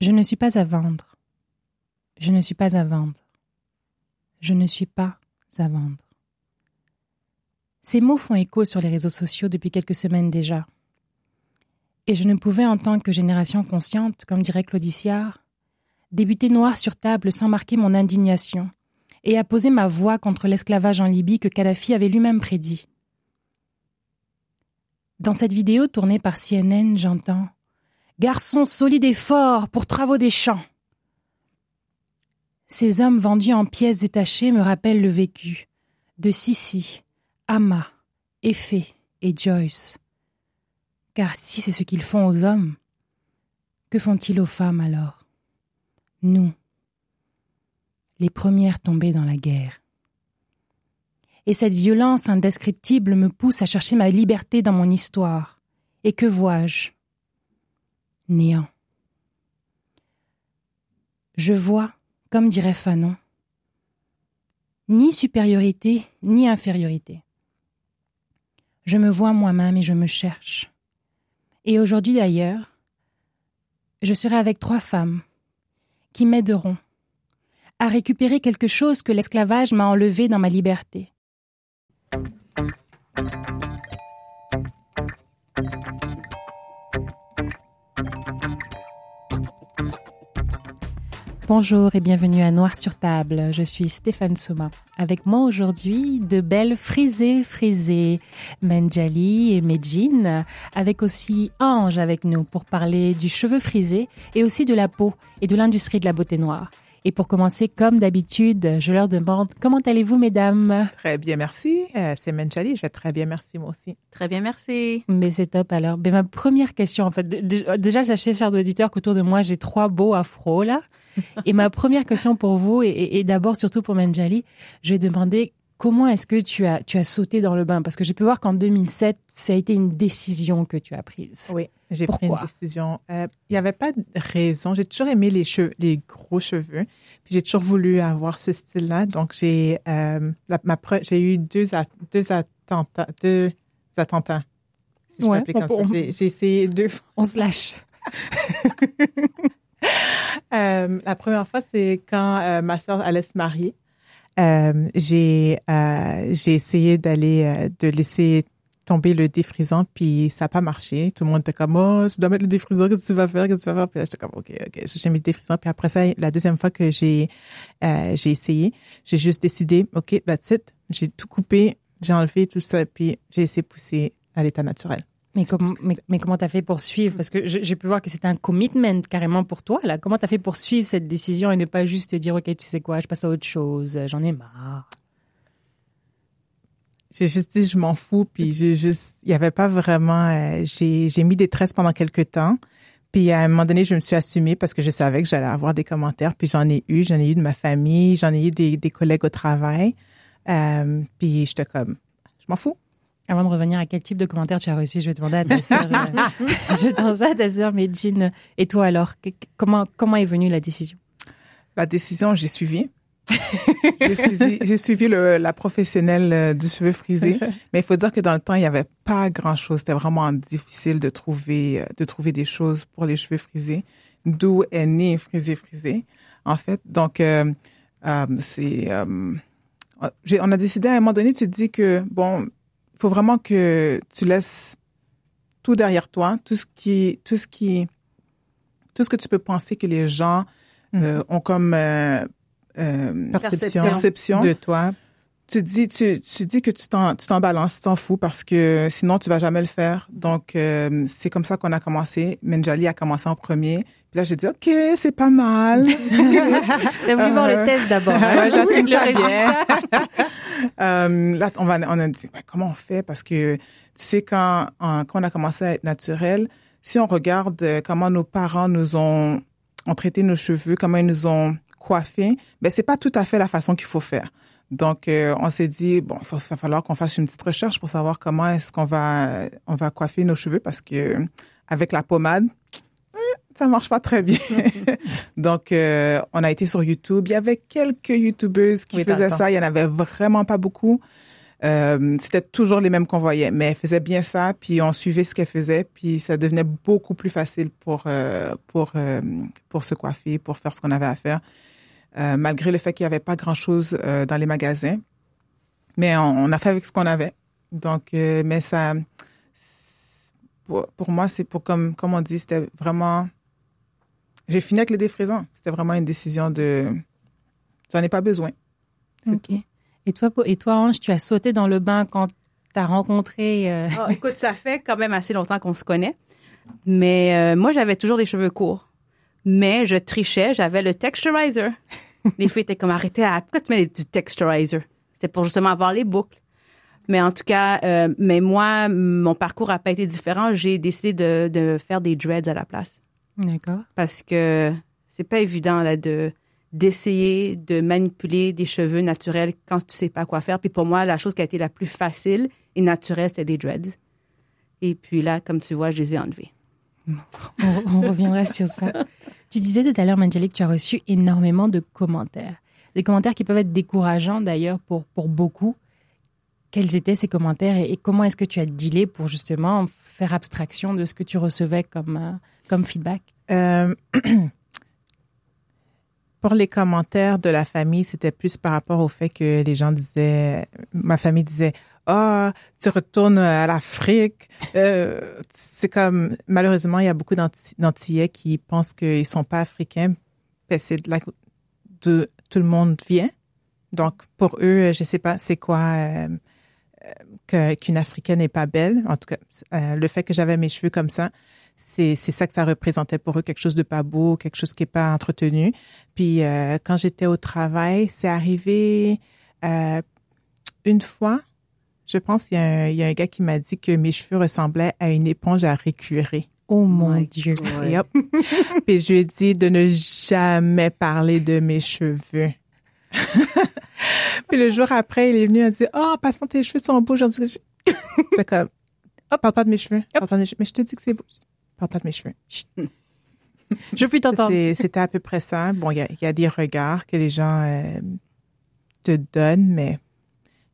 Je ne suis pas à vendre. Je ne suis pas à vendre. Je ne suis pas à vendre. Ces mots font écho sur les réseaux sociaux depuis quelques semaines déjà. Et je ne pouvais, en tant que génération consciente, comme dirait Claudiciard, débuter noir sur table sans marquer mon indignation et apposer ma voix contre l'esclavage en Libye que Kadhafi avait lui-même prédit. Dans cette vidéo tournée par CNN, j'entends Garçon solide et fort pour travaux des champs. Ces hommes vendus en pièces détachées me rappellent le vécu de Sissi, Ama, Effet et Joyce. Car si c'est ce qu'ils font aux hommes, que font-ils aux femmes alors? Nous, les premières tombées dans la guerre. Et cette violence indescriptible me pousse à chercher ma liberté dans mon histoire. Et que vois-je? Néant. Je vois, comme dirait Fanon, ni supériorité ni infériorité. Je me vois moi-même et je me cherche. Et aujourd'hui d'ailleurs, je serai avec trois femmes qui m'aideront à récupérer quelque chose que l'esclavage m'a enlevé dans ma liberté. Bonjour et bienvenue à Noir sur table. Je suis Stéphane Souma. Avec moi aujourd'hui, de belles frisées frisées, Menjali et Medjin, avec aussi Ange avec nous pour parler du cheveu frisé et aussi de la peau et de l'industrie de la beauté noire. Et pour commencer, comme d'habitude, je leur demande comment allez-vous, mesdames? Très bien, merci. Euh, c'est Menchali, je vais très bien, merci moi aussi. Très bien, merci. Mais c'est top alors. Mais ma première question, en fait, déjà, sachez, chers auditeurs, qu'autour de moi, j'ai trois beaux afros là. et ma première question pour vous, et, d'abord surtout pour Menjali, je vais demander comment est-ce que tu as, tu as sauté dans le bain? Parce que j'ai pu voir qu'en 2007, ça a été une décision que tu as prise. Oui, j'ai pris une décision. Euh, il n'y avait pas de raison. J'ai toujours aimé les cheveux, les gros cheveux. Puis j'ai toujours voulu avoir ce style-là. Donc j'ai euh, eu deux deux attentats, deux attentats. ouais, J'ai essayé deux. On se lâche. euh, la première fois, c'est quand euh, ma soeur allait se marier. Euh, j'ai euh, j'ai essayé d'aller euh, de laisser tomber le défrisant, puis ça n'a pas marché. Tout le monde était comme, oh, tu dois mettre le défrisant, qu'est-ce que tu vas faire, qu'est-ce que tu vas faire? Puis là, j'étais comme, OK, OK, j'ai mis le défrisant. Puis après ça, la deuxième fois que j'ai euh, j'ai essayé, j'ai juste décidé, OK, that's it. J'ai tout coupé, j'ai enlevé tout ça, puis j'ai essayé pousser à l'état naturel. Mais, comment mais, mais, comment t'as fait pour suivre? Parce que j'ai pu voir que c'était un commitment carrément pour toi. Là, comment t'as fait pour suivre cette décision et ne pas juste te dire ok, tu sais quoi, je passe à autre chose, j'en ai marre? J'ai juste dit je m'en fous, puis j'ai juste, il y avait pas vraiment. Euh, j'ai j'ai mis des tresses pendant quelques temps, puis à un moment donné je me suis assumée parce que je savais que j'allais avoir des commentaires, puis j'en ai eu, j'en ai eu de ma famille, j'en ai eu des, des collègues au travail, euh, puis j'étais comme je m'en fous. Avant de revenir à quel type de commentaires tu as reçu, je vais demander à ta sœur. Euh, je vais demander à ta sœur Medjin. Et toi alors, comment comment est venue la décision? La décision, j'ai suivi j'ai suivi le, la professionnelle euh, du cheveu frisé, mais il faut dire que dans le temps, il n'y avait pas grand-chose. C'était vraiment difficile de trouver, euh, de trouver des choses pour les cheveux frisés, d'où est né Frisé Frisé, en fait. Donc, euh, euh, c'est... Euh, on a décidé à un moment donné, tu te dis que, bon, faut vraiment que tu laisses tout derrière toi, tout ce qui... Tout ce qui tout ce que tu peux penser que les gens mm. ont comme euh, perception. de toi. Tu dis, tu, tu dis que tu t'en, tu t'en balances, tu t'en fous parce que sinon tu vas jamais le faire. Donc euh, c'est comme ça qu'on a commencé. Menjali a commencé en premier. Là j'ai dit ok, c'est pas mal. T'as voulu voir le test d'abord. Hein? Ouais, j'assume ça bien. euh, là on va, on a dit comment on fait? Parce que tu sais quand, quand on a commencé à être naturel, si on regarde euh, comment nos parents nous ont, ont traité nos cheveux, comment ils nous ont coiffer, ben c'est pas tout à fait la façon qu'il faut faire. Donc, euh, on s'est dit bon, il va falloir qu'on fasse une petite recherche pour savoir comment est-ce qu'on va on va coiffer nos cheveux parce que avec la pommade, ça marche pas très bien. Donc, euh, on a été sur YouTube. Il y avait quelques YouTubeuses qui faisaient ça. Il y en avait vraiment pas beaucoup. Euh, c'était toujours les mêmes qu'on voyait, mais elle faisait bien ça, puis on suivait ce qu'elle faisait, puis ça devenait beaucoup plus facile pour euh, pour euh, pour se coiffer, pour faire ce qu'on avait à faire, euh, malgré le fait qu'il n'y avait pas grand chose euh, dans les magasins. Mais on, on, a fait avec ce qu'on avait. Donc, euh, mais ça, pour, pour moi, c'est pour comme comme on dit, c'était vraiment. J'ai fini avec les défrisants. C'était vraiment une décision de. J'en ai pas besoin. Ok. Tout. Et toi, et toi, Ange, tu as sauté dans le bain quand tu as rencontré. Euh... Oh, écoute, ça fait quand même assez longtemps qu'on se connaît. Mais euh, moi, j'avais toujours des cheveux courts. Mais je trichais, j'avais le texturizer. les filles étaient comme arrêtées à. Pourquoi tu mets du texturizer? C'était pour justement avoir les boucles. Mais en tout cas, euh, mais moi, mon parcours a pas été différent. J'ai décidé de, de faire des dreads à la place. D'accord. Parce que c'est pas évident là de d'essayer de manipuler des cheveux naturels quand tu sais pas quoi faire. Puis pour moi, la chose qui a été la plus facile et naturelle, c'était des dreads. Et puis là, comme tu vois, je les ai enlevés. On, on reviendra sur ça. Tu disais tout à l'heure, Manjali, que tu as reçu énormément de commentaires. Des commentaires qui peuvent être décourageants d'ailleurs pour, pour beaucoup. Quels étaient ces commentaires et, comment est-ce que tu as dealé pour justement faire abstraction de ce que tu recevais comme, euh, comme feedback? Euh, pour les commentaires de la famille, c'était plus par rapport au fait que les gens disaient, ma famille disait, ah, oh, tu retournes à l'Afrique. Euh, c'est comme, malheureusement, il y a beaucoup d'Antillais qui pensent qu'ils sont pas africains. C'est de là de tout le monde vient. Donc, pour eux, je sais pas c'est quoi que, qu'une Africaine n'est pas belle. En tout cas, euh, le fait que j'avais mes cheveux comme ça, c'est c'est ça que ça représentait pour eux quelque chose de pas beau quelque chose qui est pas entretenu puis euh, quand j'étais au travail c'est arrivé euh, une fois je pense il y, a un, il y a un gars qui m'a dit que mes cheveux ressemblaient à une éponge à récurer Oh mon Dieu. Yep. Puis je lui ai dit de ne jamais parler de mes cheveux. Puis le jour après, il est venu et a dit Oh, passant tes cheveux sont beaux aujourd'hui. J'étais comme Oh, parle pas de mes cheveux. Parle pas de mes cheveux. Mais je te dis que c'est beau parle pas de mes cheveux. je puis t'entendre. C'était à peu près ça. Bon, il y, y a, des regards que les gens euh, te donnent, mais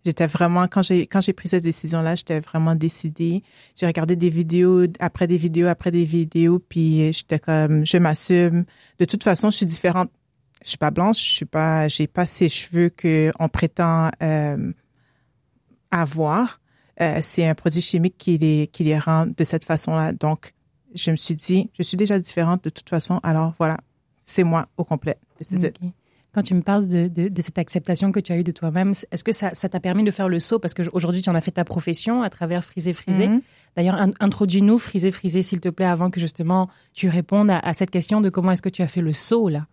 j'étais vraiment quand j'ai quand j'ai pris cette décision là, j'étais vraiment décidée. J'ai regardé des vidéos après des vidéos après des vidéos, puis j'étais comme je m'assume. De toute façon, je suis différente. Je suis pas blanche, je suis pas, j'ai pas ces cheveux que on prétend euh, avoir. Euh, c'est un produit chimique qui les qui les rend de cette façon-là. Donc je me suis dit, je suis déjà différente de toute façon, alors voilà, c'est moi au complet. Okay. Quand tu me parles de, de, de, cette acceptation que tu as eue de toi-même, est-ce que ça t'a permis de faire le saut? Parce qu'aujourd'hui, tu en as fait ta profession à travers Frisé Frisé. Mm -hmm. D'ailleurs, introduis-nous Frisé Frisé, s'il te plaît, avant que justement tu répondes à, à cette question de comment est-ce que tu as fait le saut là?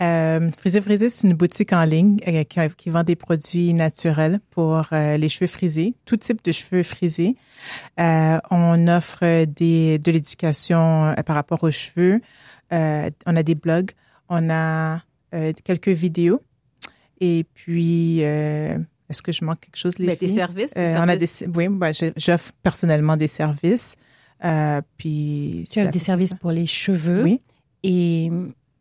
Euh, Frisé Frisé, c'est une boutique en ligne euh, qui, qui, vend des produits naturels pour euh, les cheveux frisés, tout type de cheveux frisés. Euh, on offre des, de l'éducation euh, par rapport aux cheveux. Euh, on a des blogs, on a quelques vidéos. Et puis, est-ce que je manque quelque chose, les ben, filles? Des services? Des services. On a des, oui, ben, j'offre personnellement des services. puis tu as des services pour les cheveux. Oui. Et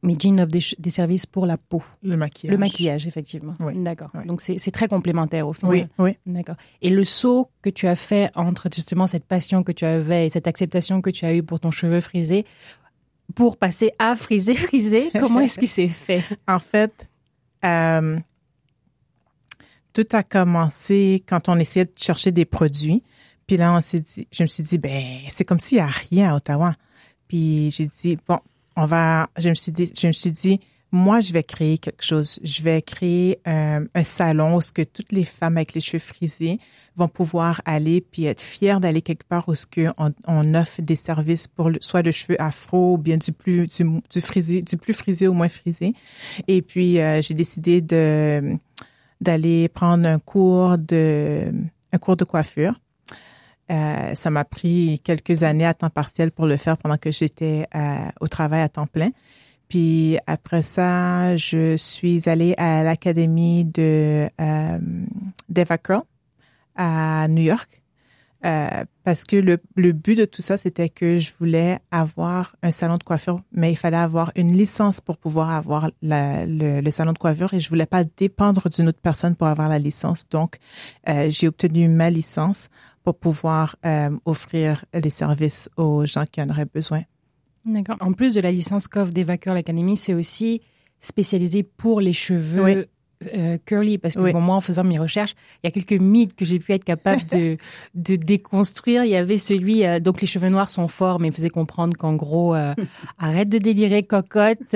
mais Jean offre des, des, services pour la peau. Le maquillage. Le maquillage, effectivement. Oui. D'accord. Oui. Donc, c'est très complémentaire au final. Oui, oui. D'accord. Et le saut que tu as fait entre justement cette passion que tu avais et cette acceptation que tu as eue pour ton cheveu frisé, pour passer à friser, friser, comment est-ce qu'il s'est fait? En fait, euh, tout a commencé quand on essayait de chercher des produits. Puis là, on s'est dit, je me suis dit, ben, c'est comme s'il n'y a rien à Ottawa. Puis j'ai dit, bon, on va, je me suis dit, je me suis dit, moi, je vais créer quelque chose. Je vais créer euh, un salon où ce que toutes les femmes avec les cheveux frisés vont pouvoir aller puis être fières d'aller quelque part où ce que on, offre des services pour le, soit le cheveu afro ou bien du plus du, du frisé, du plus frisé au moins frisé. Et puis euh, j'ai décidé de d'aller prendre un cours de un cours de coiffure. Euh, ça m'a pris quelques années à temps partiel pour le faire pendant que j'étais euh, au travail à temps plein. Puis après ça, je suis allée à l'académie de euh, d'Eva à New York. Euh, parce que le, le but de tout ça, c'était que je voulais avoir un salon de coiffure, mais il fallait avoir une licence pour pouvoir avoir le, le, salon de coiffure et je voulais pas dépendre d'une autre personne pour avoir la licence. Donc, euh, j'ai obtenu ma licence pour pouvoir euh, offrir les services aux gens qui en auraient besoin. D'accord. En plus de la licence COF d'Eva l'Académie, c'est aussi spécialisé pour les cheveux oui. Euh, curly parce que oui. moi en faisant mes recherches il y a quelques mythes que j'ai pu être capable de de déconstruire il y avait celui euh, donc les cheveux noirs sont forts mais faisait comprendre qu'en gros euh, arrête de délirer cocotte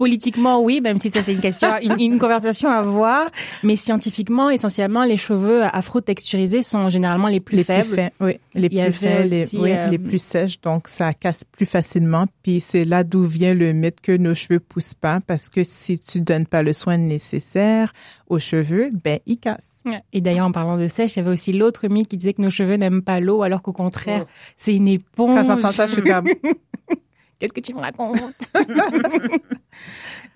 Politiquement, oui, même si ça c'est une question, une, une, conversation à avoir. Mais scientifiquement, essentiellement, les cheveux afro-texturisés sont généralement les plus les faibles. Plus fins, oui, les plus fins, les, aussi, oui, les plus sèches, donc ça casse plus facilement. Puis c'est là d'où vient le mythe que nos cheveux poussent pas, parce que si tu donnes pas le soin nécessaire aux cheveux, ben ils cassent. Et d'ailleurs, en parlant de sèche, il y avait aussi l'autre mythe qui disait que nos cheveux n'aiment pas l'eau, alors qu'au contraire, oh. c'est une éponge. Quand j'entends ça, je suis comme. Qu'est-ce que tu me racontes?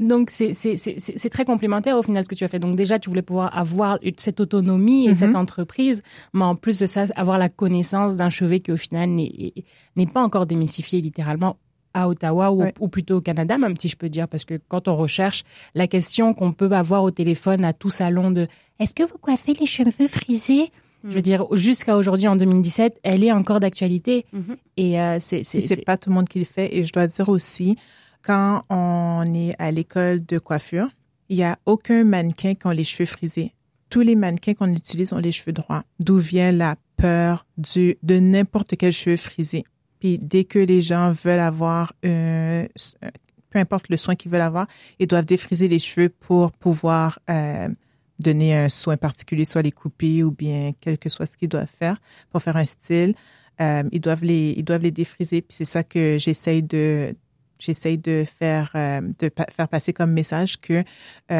Donc c'est c'est c'est très complémentaire au final ce que tu as fait. Donc déjà tu voulais pouvoir avoir cette autonomie et mm -hmm. cette entreprise, mais en plus de ça avoir la connaissance d'un chevet qui au final n'est pas encore démystifié littéralement à Ottawa ou, ouais. ou, plutôt au Canada, même si je peux dire, parce que quand on recherche la question qu'on peut avoir au téléphone à tout salon de est-ce que vous coiffez les cheveux frisés? Je veux dire, jusqu'à aujourd'hui, en 2017, elle est encore d'actualité. Mm -hmm. Et euh, c'est c'est pas tout le monde qui le fait. Et je dois dire aussi, quand on est à l'école de coiffure, il y a aucun mannequin qui a les cheveux frisés. Tous les mannequins qu'on utilise ont les cheveux droits. D'où vient la peur du de n'importe quel cheveu frisé. Puis dès que les gens veulent avoir peu importe le soin qu'ils veulent avoir, ils doivent défriser les cheveux pour pouvoir euh, donner un soin particulier, soit les couper ou bien quel que soit ce qu'ils doivent faire pour faire un style. Euh, ils doivent les ils doivent les défriser. Puis c'est ça que j'essaye de j'essaye de faire euh, de faire passer comme message que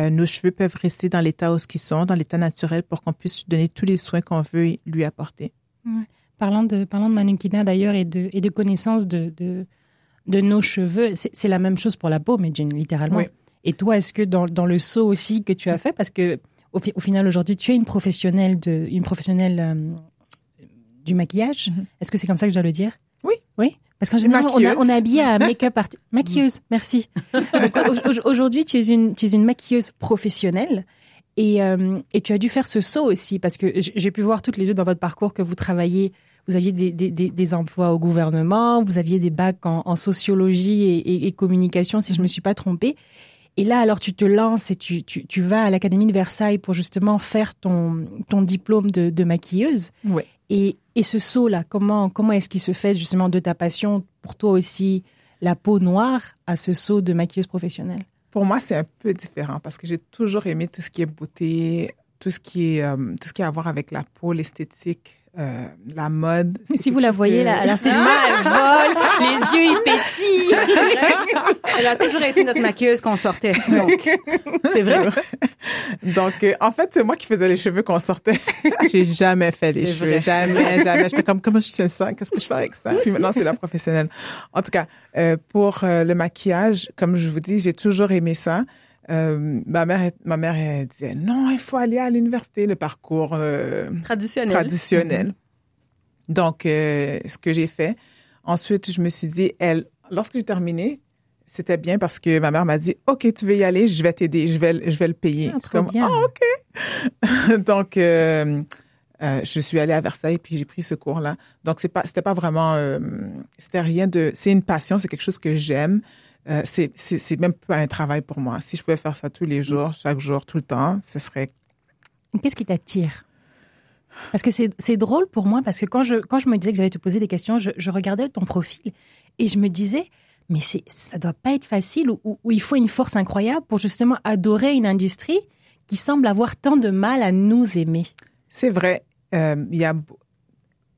nos cheveux peuvent rester dans l'état où ils sont, dans l'état naturel, pour qu'on puisse donner tous les soins qu'on veut lui apporter. Ouais. Parlant de parlant de mannequinat d'ailleurs et de et de connaissance de de de nos cheveux, c'est la même chose pour la peau, mais littéralement. Oui. Et toi, est-ce que dans dans le saut aussi que tu as fait, parce que au, au final aujourd'hui tu es une professionnelle de une professionnelle euh, du maquillage. Mm -hmm. Est-ce que c'est comme ça que je dois le dire? Oui. Oui. Parce qu'en général, on a, on a habillé à make-up artist. Maquilleuse, merci. Aujourd'hui, tu es une, tu es une maquilleuse professionnelle. Et, euh, et tu as dû faire ce saut aussi, parce que j'ai pu voir toutes les deux dans votre parcours que vous travaillez, vous aviez des, des, des, des emplois au gouvernement, vous aviez des bacs en, en sociologie et, et, et, communication, si je me suis pas trompée. Et là, alors, tu te lances et tu, tu, tu vas à l'Académie de Versailles pour justement faire ton, ton diplôme de, de maquilleuse. Oui. Et, et ce saut-là, comment, comment est-ce qu'il se fait justement de ta passion, pour toi aussi, la peau noire, à ce saut de maquilleuse professionnelle? Pour moi, c'est un peu différent parce que j'ai toujours aimé tout ce qui est beauté, tout ce qui est, euh, tout a à voir avec la peau, l'esthétique. Euh, la mode. Mais si vous la voyez, que... là, là c'est elle vole, les yeux, ils pétillent. elle a toujours été notre maquilleuse quand on sortait, donc c'est vrai. donc, euh, en fait, c'est moi qui faisais les cheveux quand on sortait. J'ai jamais fait les cheveux, vrai. jamais, jamais. J'étais comme, comment je tiens ça? Qu'est-ce que je fais avec ça? Puis maintenant, c'est la professionnelle. En tout cas, euh, pour le maquillage, comme je vous dis, j'ai toujours aimé ça. Euh, ma mère, ma mère elle disait non, il faut aller à l'université, le parcours euh, traditionnel. traditionnel. Mm -hmm. Donc, euh, ce que j'ai fait. Ensuite, je me suis dit, elle, lorsque j'ai terminé, c'était bien parce que ma mère m'a dit, ok, tu veux y aller, je vais t'aider, je vais, je vais le payer. Ah, trop Comme, bien. Oh, ok. Donc, je suis allée à Versailles puis j'ai pris ce cours-là. Donc, c'est pas, c'était pas vraiment, c'était rien de, c'est une passion, c'est quelque chose que j'aime. Euh, c'est même pas un travail pour moi. Si je pouvais faire ça tous les jours, chaque jour, tout le temps, ce serait. Qu'est-ce qui t'attire? Parce que c'est drôle pour moi, parce que quand je, quand je me disais que j'allais te poser des questions, je, je, regardais ton profil et je me disais, mais ça doit pas être facile ou, ou, il faut une force incroyable pour justement adorer une industrie qui semble avoir tant de mal à nous aimer. C'est vrai. Euh, il y a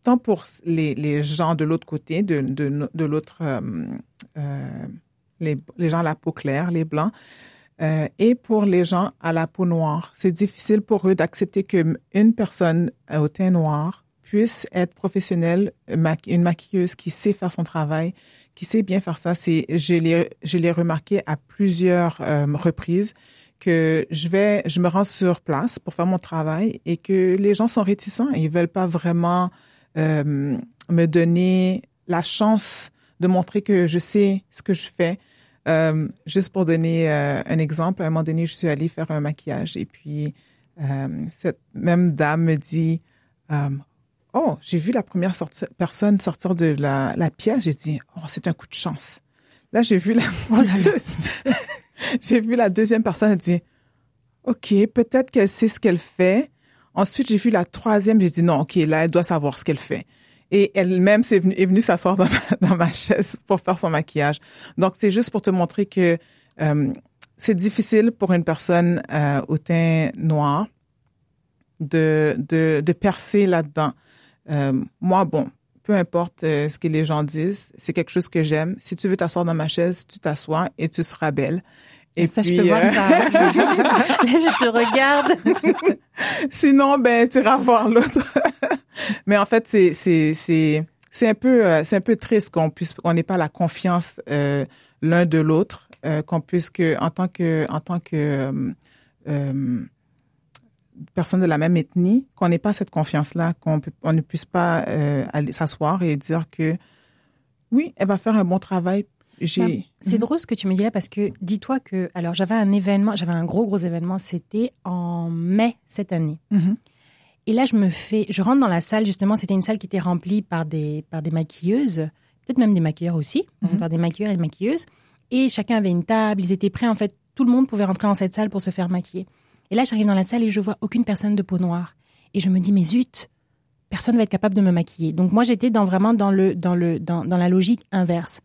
tant pour les, les gens de l'autre côté, de, de, de l'autre. Euh, les, les, gens à la peau claire, les blancs, euh, et pour les gens à la peau noire. C'est difficile pour eux d'accepter qu'une personne au teint noir puisse être professionnelle, une maquilleuse qui sait faire son travail, qui sait bien faire ça. C'est, je l'ai, je l'ai remarqué à plusieurs euh, reprises que je vais, je me rends sur place pour faire mon travail et que les gens sont réticents. Ils veulent pas vraiment euh, me donner la chance de montrer que je sais ce que je fais. Euh, juste pour donner euh, un exemple, à un moment donné, je suis allée faire un maquillage et puis euh, cette même dame me dit euh, Oh, j'ai vu la première sorti- personne sortir de la, la pièce. J'ai dit Oh, c'est un coup de chance. Là, j'ai vu la, Oh là là. deuxième- j'ai vu la deuxième personne elle dit OK, peut-être qu'elle sait ce qu'elle fait. Ensuite, j'ai vu la troisième, j'ai dit non, OK, là, elle doit savoir ce qu'elle fait. Et elle-même est venue s'asseoir dans ma, chaise pour faire son maquillage. Donc, c'est juste pour te montrer que euh, c'est difficile pour une personne euh, au teint noir de, de, percer là-dedans. Euh, moi, bon, peu importe ce que les gens disent, c'est quelque chose que j'aime. Si tu veux t'asseoir dans ma chaise, tu t'assois et tu seras belle. Et ça, je peux voir euh, ça. Là, je te regarde. Sinon, ben, tu iras voir l'autre. Mais en fait, c'est, c'est, c'est, c'est un peu, euh, c'est un peu triste qu'on puisse, qu'on n'ait pas la confiance euh, l'un de l'autre, euh, qu'on puisse que, en tant que, en tant que euh, personne de la même ethnie, qu'on n'ait pas cette confiance-là, qu'on on ne puisse pas euh, aller s'asseoir et dire que oui, elle va faire un bon travail. J'ai, C'est drôle ce que tu me dis là parce que dis-toi que alors j'avais un événement, j'avais un gros gros événement, c'était en mai cette année. Mhm. Et là je me fais, je rentre dans la salle justement, c'était une salle qui était remplie par des par des maquilleuses, peut-être même des maquilleurs aussi, Mhm. par des maquilleurs et des maquilleuses. Et chacun avait une table, ils étaient prêts en fait, tout le monde pouvait rentrer dans cette salle pour se faire maquiller. Et là j'arrive dans la salle et je vois aucune personne de peau noire. Et je me dis mais zut, personne va être capable de me maquiller. Donc moi j'étais dans vraiment dans le dans le dans, dans la logique inverse.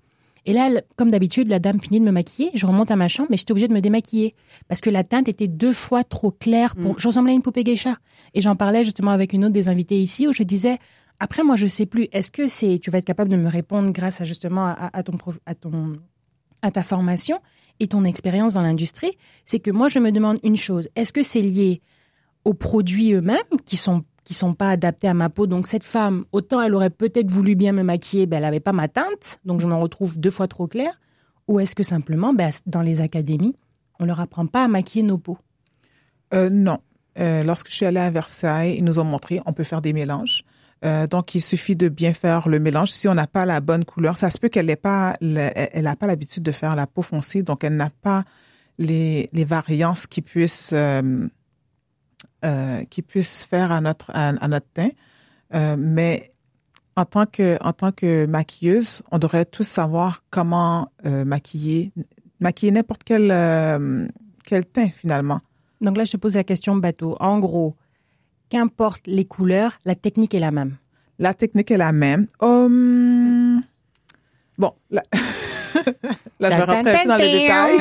Et là, comme d'habitude, la dame finit de me maquiller. Je remonte à ma chambre, mais j'étais obligée de me démaquiller parce que la teinte était deux fois trop claire. Pour... Je ressemblais à une poupée geisha. Et j'en parlais justement avec une autre des invités ici où je disais, après moi je sais plus. Est-ce que c'est, tu vas être capable de me répondre grâce à justement à, à ton prof- à ton à ta formation et ton expérience dans l'industrie, c'est que moi je me demande une chose. Est-ce que c'est lié aux produits eux-mêmes qui sont qui sont pas adaptés à ma peau. Donc cette femme, autant elle aurait peut-être voulu bien me maquiller, ben elle avait pas ma teinte, donc je me retrouve deux fois trop claire. Ou est-ce que simplement, ben, dans les académies, on leur apprend pas à maquiller nos peaux? Euh, non. Euh, lorsque je suis allée à Versailles, ils nous ont montré on peut faire des mélanges. Euh, donc, il suffit de bien faire le mélange. Si on n'a pas la bonne couleur, ça se peut qu'elle n'ait pas, le- elle pas l'habitude de faire la peau foncée, donc elle n'a pas les, les variances qui puissent, euh, qui puissent faire à notre, à, à notre teint. Euh, mais en tant que, en tant que maquilleuse, on devrait tous savoir comment euh, maquiller, maquiller n'importe quel, quel teint finalement. Donc là, je te pose la question bateau. En gros, qu'importe les couleurs, la technique est la même. La technique est la même. Hum, bon, là, là je vais rentrer un peu dans les détails.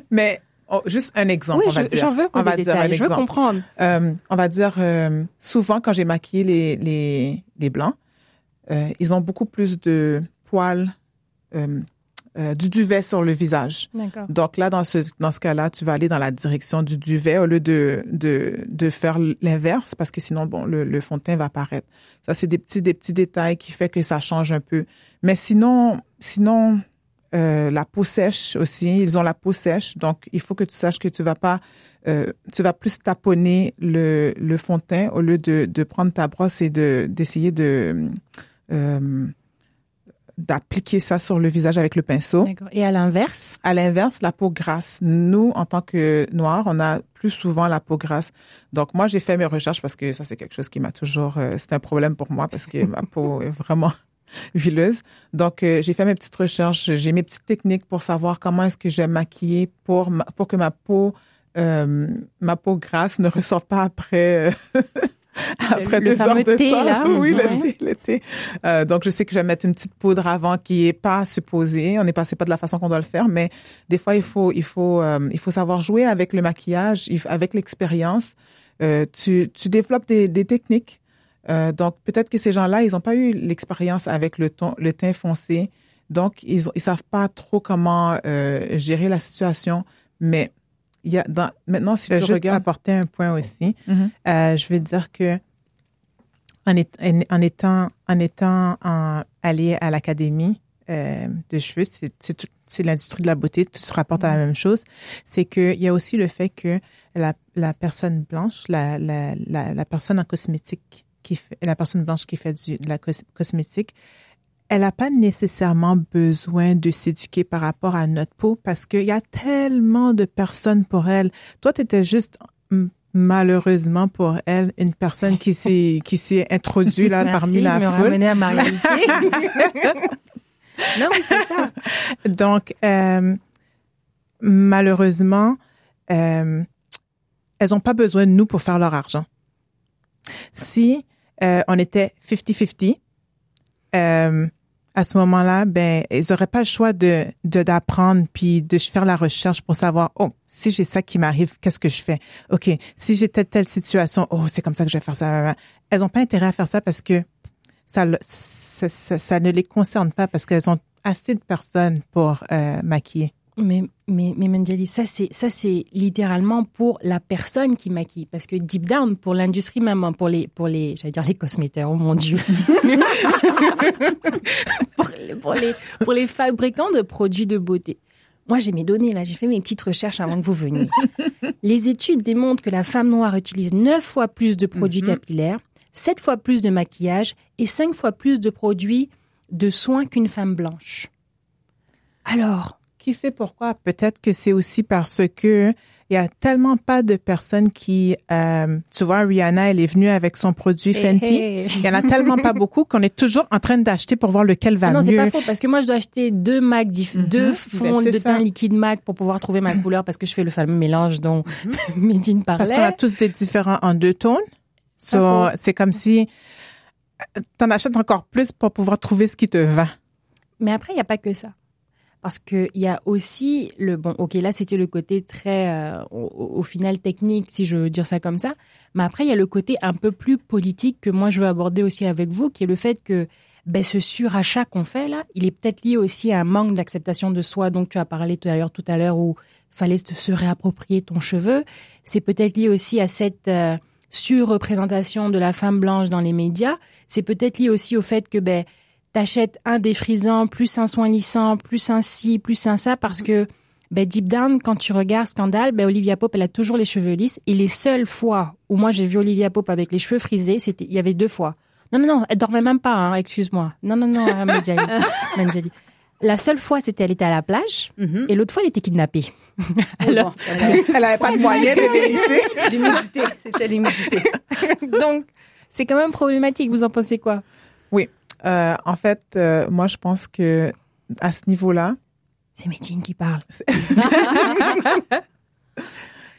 Mais oh, juste un exemple, Oui, on va je- dire. j'en veux on pour va des dire un. Je veux exemple. comprendre. Euh, on va dire, euh, souvent quand j'ai maquillé les, les, les blancs, euh, ils ont beaucoup plus de poils, euh, euh, du duvet sur le visage. D'accord. Donc là, dans ce, dans ce cas-là, tu vas aller dans la direction du duvet au lieu de, de, de faire l'inverse parce que sinon, bon, le, le fond de teint va apparaître. Ça, c'est des petits, des petits détails qui fait que ça change un peu. Mais sinon, sinon, euh, la peau sèche aussi, ils ont la peau sèche. Donc, il faut que tu saches que tu vas pas, euh, tu vas plus taponner le, le fond de teint au lieu de, de prendre ta brosse et de, d'essayer de, euh, d'appliquer ça sur le visage avec le pinceau. Et à l'inverse, À l'inverse, la peau grasse. Nous, en tant que noirs, on a plus souvent la peau grasse. Donc, moi, j'ai fait mes recherches parce que ça, c'est quelque chose qui m'a toujours... euh, c'est un problème pour moi parce que ma peau est vraiment huileuse. Donc, euh, j'ai fait mes petites recherches. J'ai mes petites techniques pour savoir comment est-ce que je vais maquiller pour, ma- pour que ma peau... euh, ma peau grasse ne ressorte pas après... euh, après Le deux heures de thé, temps. là. Oui, Ouais. le thé, le thé. Euh, donc, je sais que je vais mettre une petite poudre avant qui est pas supposée. On n'est pas, c'est pas de la façon qu'on doit le faire, mais des fois, il faut, il faut, euh, il faut savoir jouer avec le maquillage, il- avec l'expérience. Euh, tu, tu développes des, des techniques. Euh, donc, peut-être que ces gens-là, ils n'ont pas eu l'expérience avec le ton, le teint foncé. Donc, ils, ils savent pas trop comment euh, gérer la situation. Mais il y a dans, maintenant, si Je vais tu juste regardes, apporter un point aussi. Mhm. Euh, je veux dire que en, est- en- en étant en étant en- allé à l'académie, euh, de cheveux, c'est- l'industrie de la beauté, tout se rapporte à la même chose. C'est qu'il y a aussi le fait que la, la personne blanche, la, la, la, la personne en cosmétique, qui fait, la personne blanche qui fait du, de la cos- cosmétique, elle n'a pas nécessairement besoin de s'éduquer par rapport à notre peau parce qu'il y a tellement de personnes pour elle. Toi, tu étais juste malheureusement pour elle une personne qui s'est qui s'est introduite là parmi Merci la de me foule. à ma non, c'est ça. Donc, euh, malheureusement, euh, elles n'ont pas besoin de nous pour faire leur argent. Si euh, on était 50-50, euh, à ce moment-là, ben, ils n'auraient pas le choix de de- d'apprendre puis de faire la recherche pour savoir, oh, si j'ai ça qui m'arrive, qu'est-ce que je fais? OK, si j'ai telle, telle situation, oh, c'est comme ça que je vais faire ça. Elles n'ont pas intérêt à faire ça parce que ça, ça, ça ne les concerne pas parce qu'elles ont assez de personnes pour euh, maquiller. Mais, mais, mais Manjali, ça c'est, ça c'est littéralement pour la personne qui maquille. Parce que deep down, pour l'industrie même, hein, pour les, pour les, j'allais dire les cosméteurs, oh mon dieu. pour, les, pour les, pour les fabricants de produits de beauté. Moi, j'ai mes données là, j'ai fait mes petites recherches avant que vous veniez. Les études démontrent que la femme noire utilise neuf fois plus de produits capillaires, sept fois plus de maquillage et cinq fois plus de produits de soins qu'une femme blanche. Alors, Qui sait pourquoi? Peut-être que c'est aussi parce que il y a tellement pas de personnes qui, euh, tu vois, Rihanna, elle est venue avec son produit Fenty. Hey, hey. Il y en a tellement pas beaucoup qu'on est toujours en train d'acheter pour voir lequel va Ah non, c'est mieux. pas faux parce que moi je dois acheter deux MAC, dif- deux fonds Ben, c'est de teint ça. liquide MAC pour pouvoir trouver ma couleur parce que je fais le fameux mélange dont Medine parlait. Parce qu'on a tous des différents en deux tons. So, c'est comme si euh, t'en achètes encore plus pour pouvoir trouver ce qui te va. Mais après il y a pas que ça. Parce que il y a aussi le bon OK là c'était le côté très euh, au, au final technique si je veux dire ça comme ça. Mais après il y a le côté un peu plus politique que moi je veux aborder aussi avec vous qui est le fait que ben ce surachat qu'on fait là, il est peut-être lié aussi à un manque d'acceptation de soi donc tu as parlé tout à l'heure tout à l'heure où fallait se réapproprier ton cheveu, c'est peut-être lié aussi à cette euh, surreprésentation de la femme blanche dans les médias, c'est peut-être lié aussi au fait que ben t'achètes un défrisant, plus un soin lissant, plus un ci, plus un ça, parce que ben, deep down, quand tu regardes Scandale, ben, Olivia Pope, elle a toujours les cheveux lisses. Et les seules fois où moi j'ai vu Olivia Pope avec les cheveux frisés, c'était, il y avait deux fois. Non, non, non, elle dormait même pas, hein, excuse-moi. Non, non, non, euh, Manjali. Manjali. La seule fois, c'était elle était à la plage, Mhm. et l'autre fois, elle était kidnappée. Alors, Bon. Elle n'avait pas de moyen de lisser. l'humidité, c'était l'humidité. donc, c'est quand même problématique. Vous en pensez quoi? Euh, en fait, euh, moi, je pense que à ce niveau-là, C'est Medine qui parle.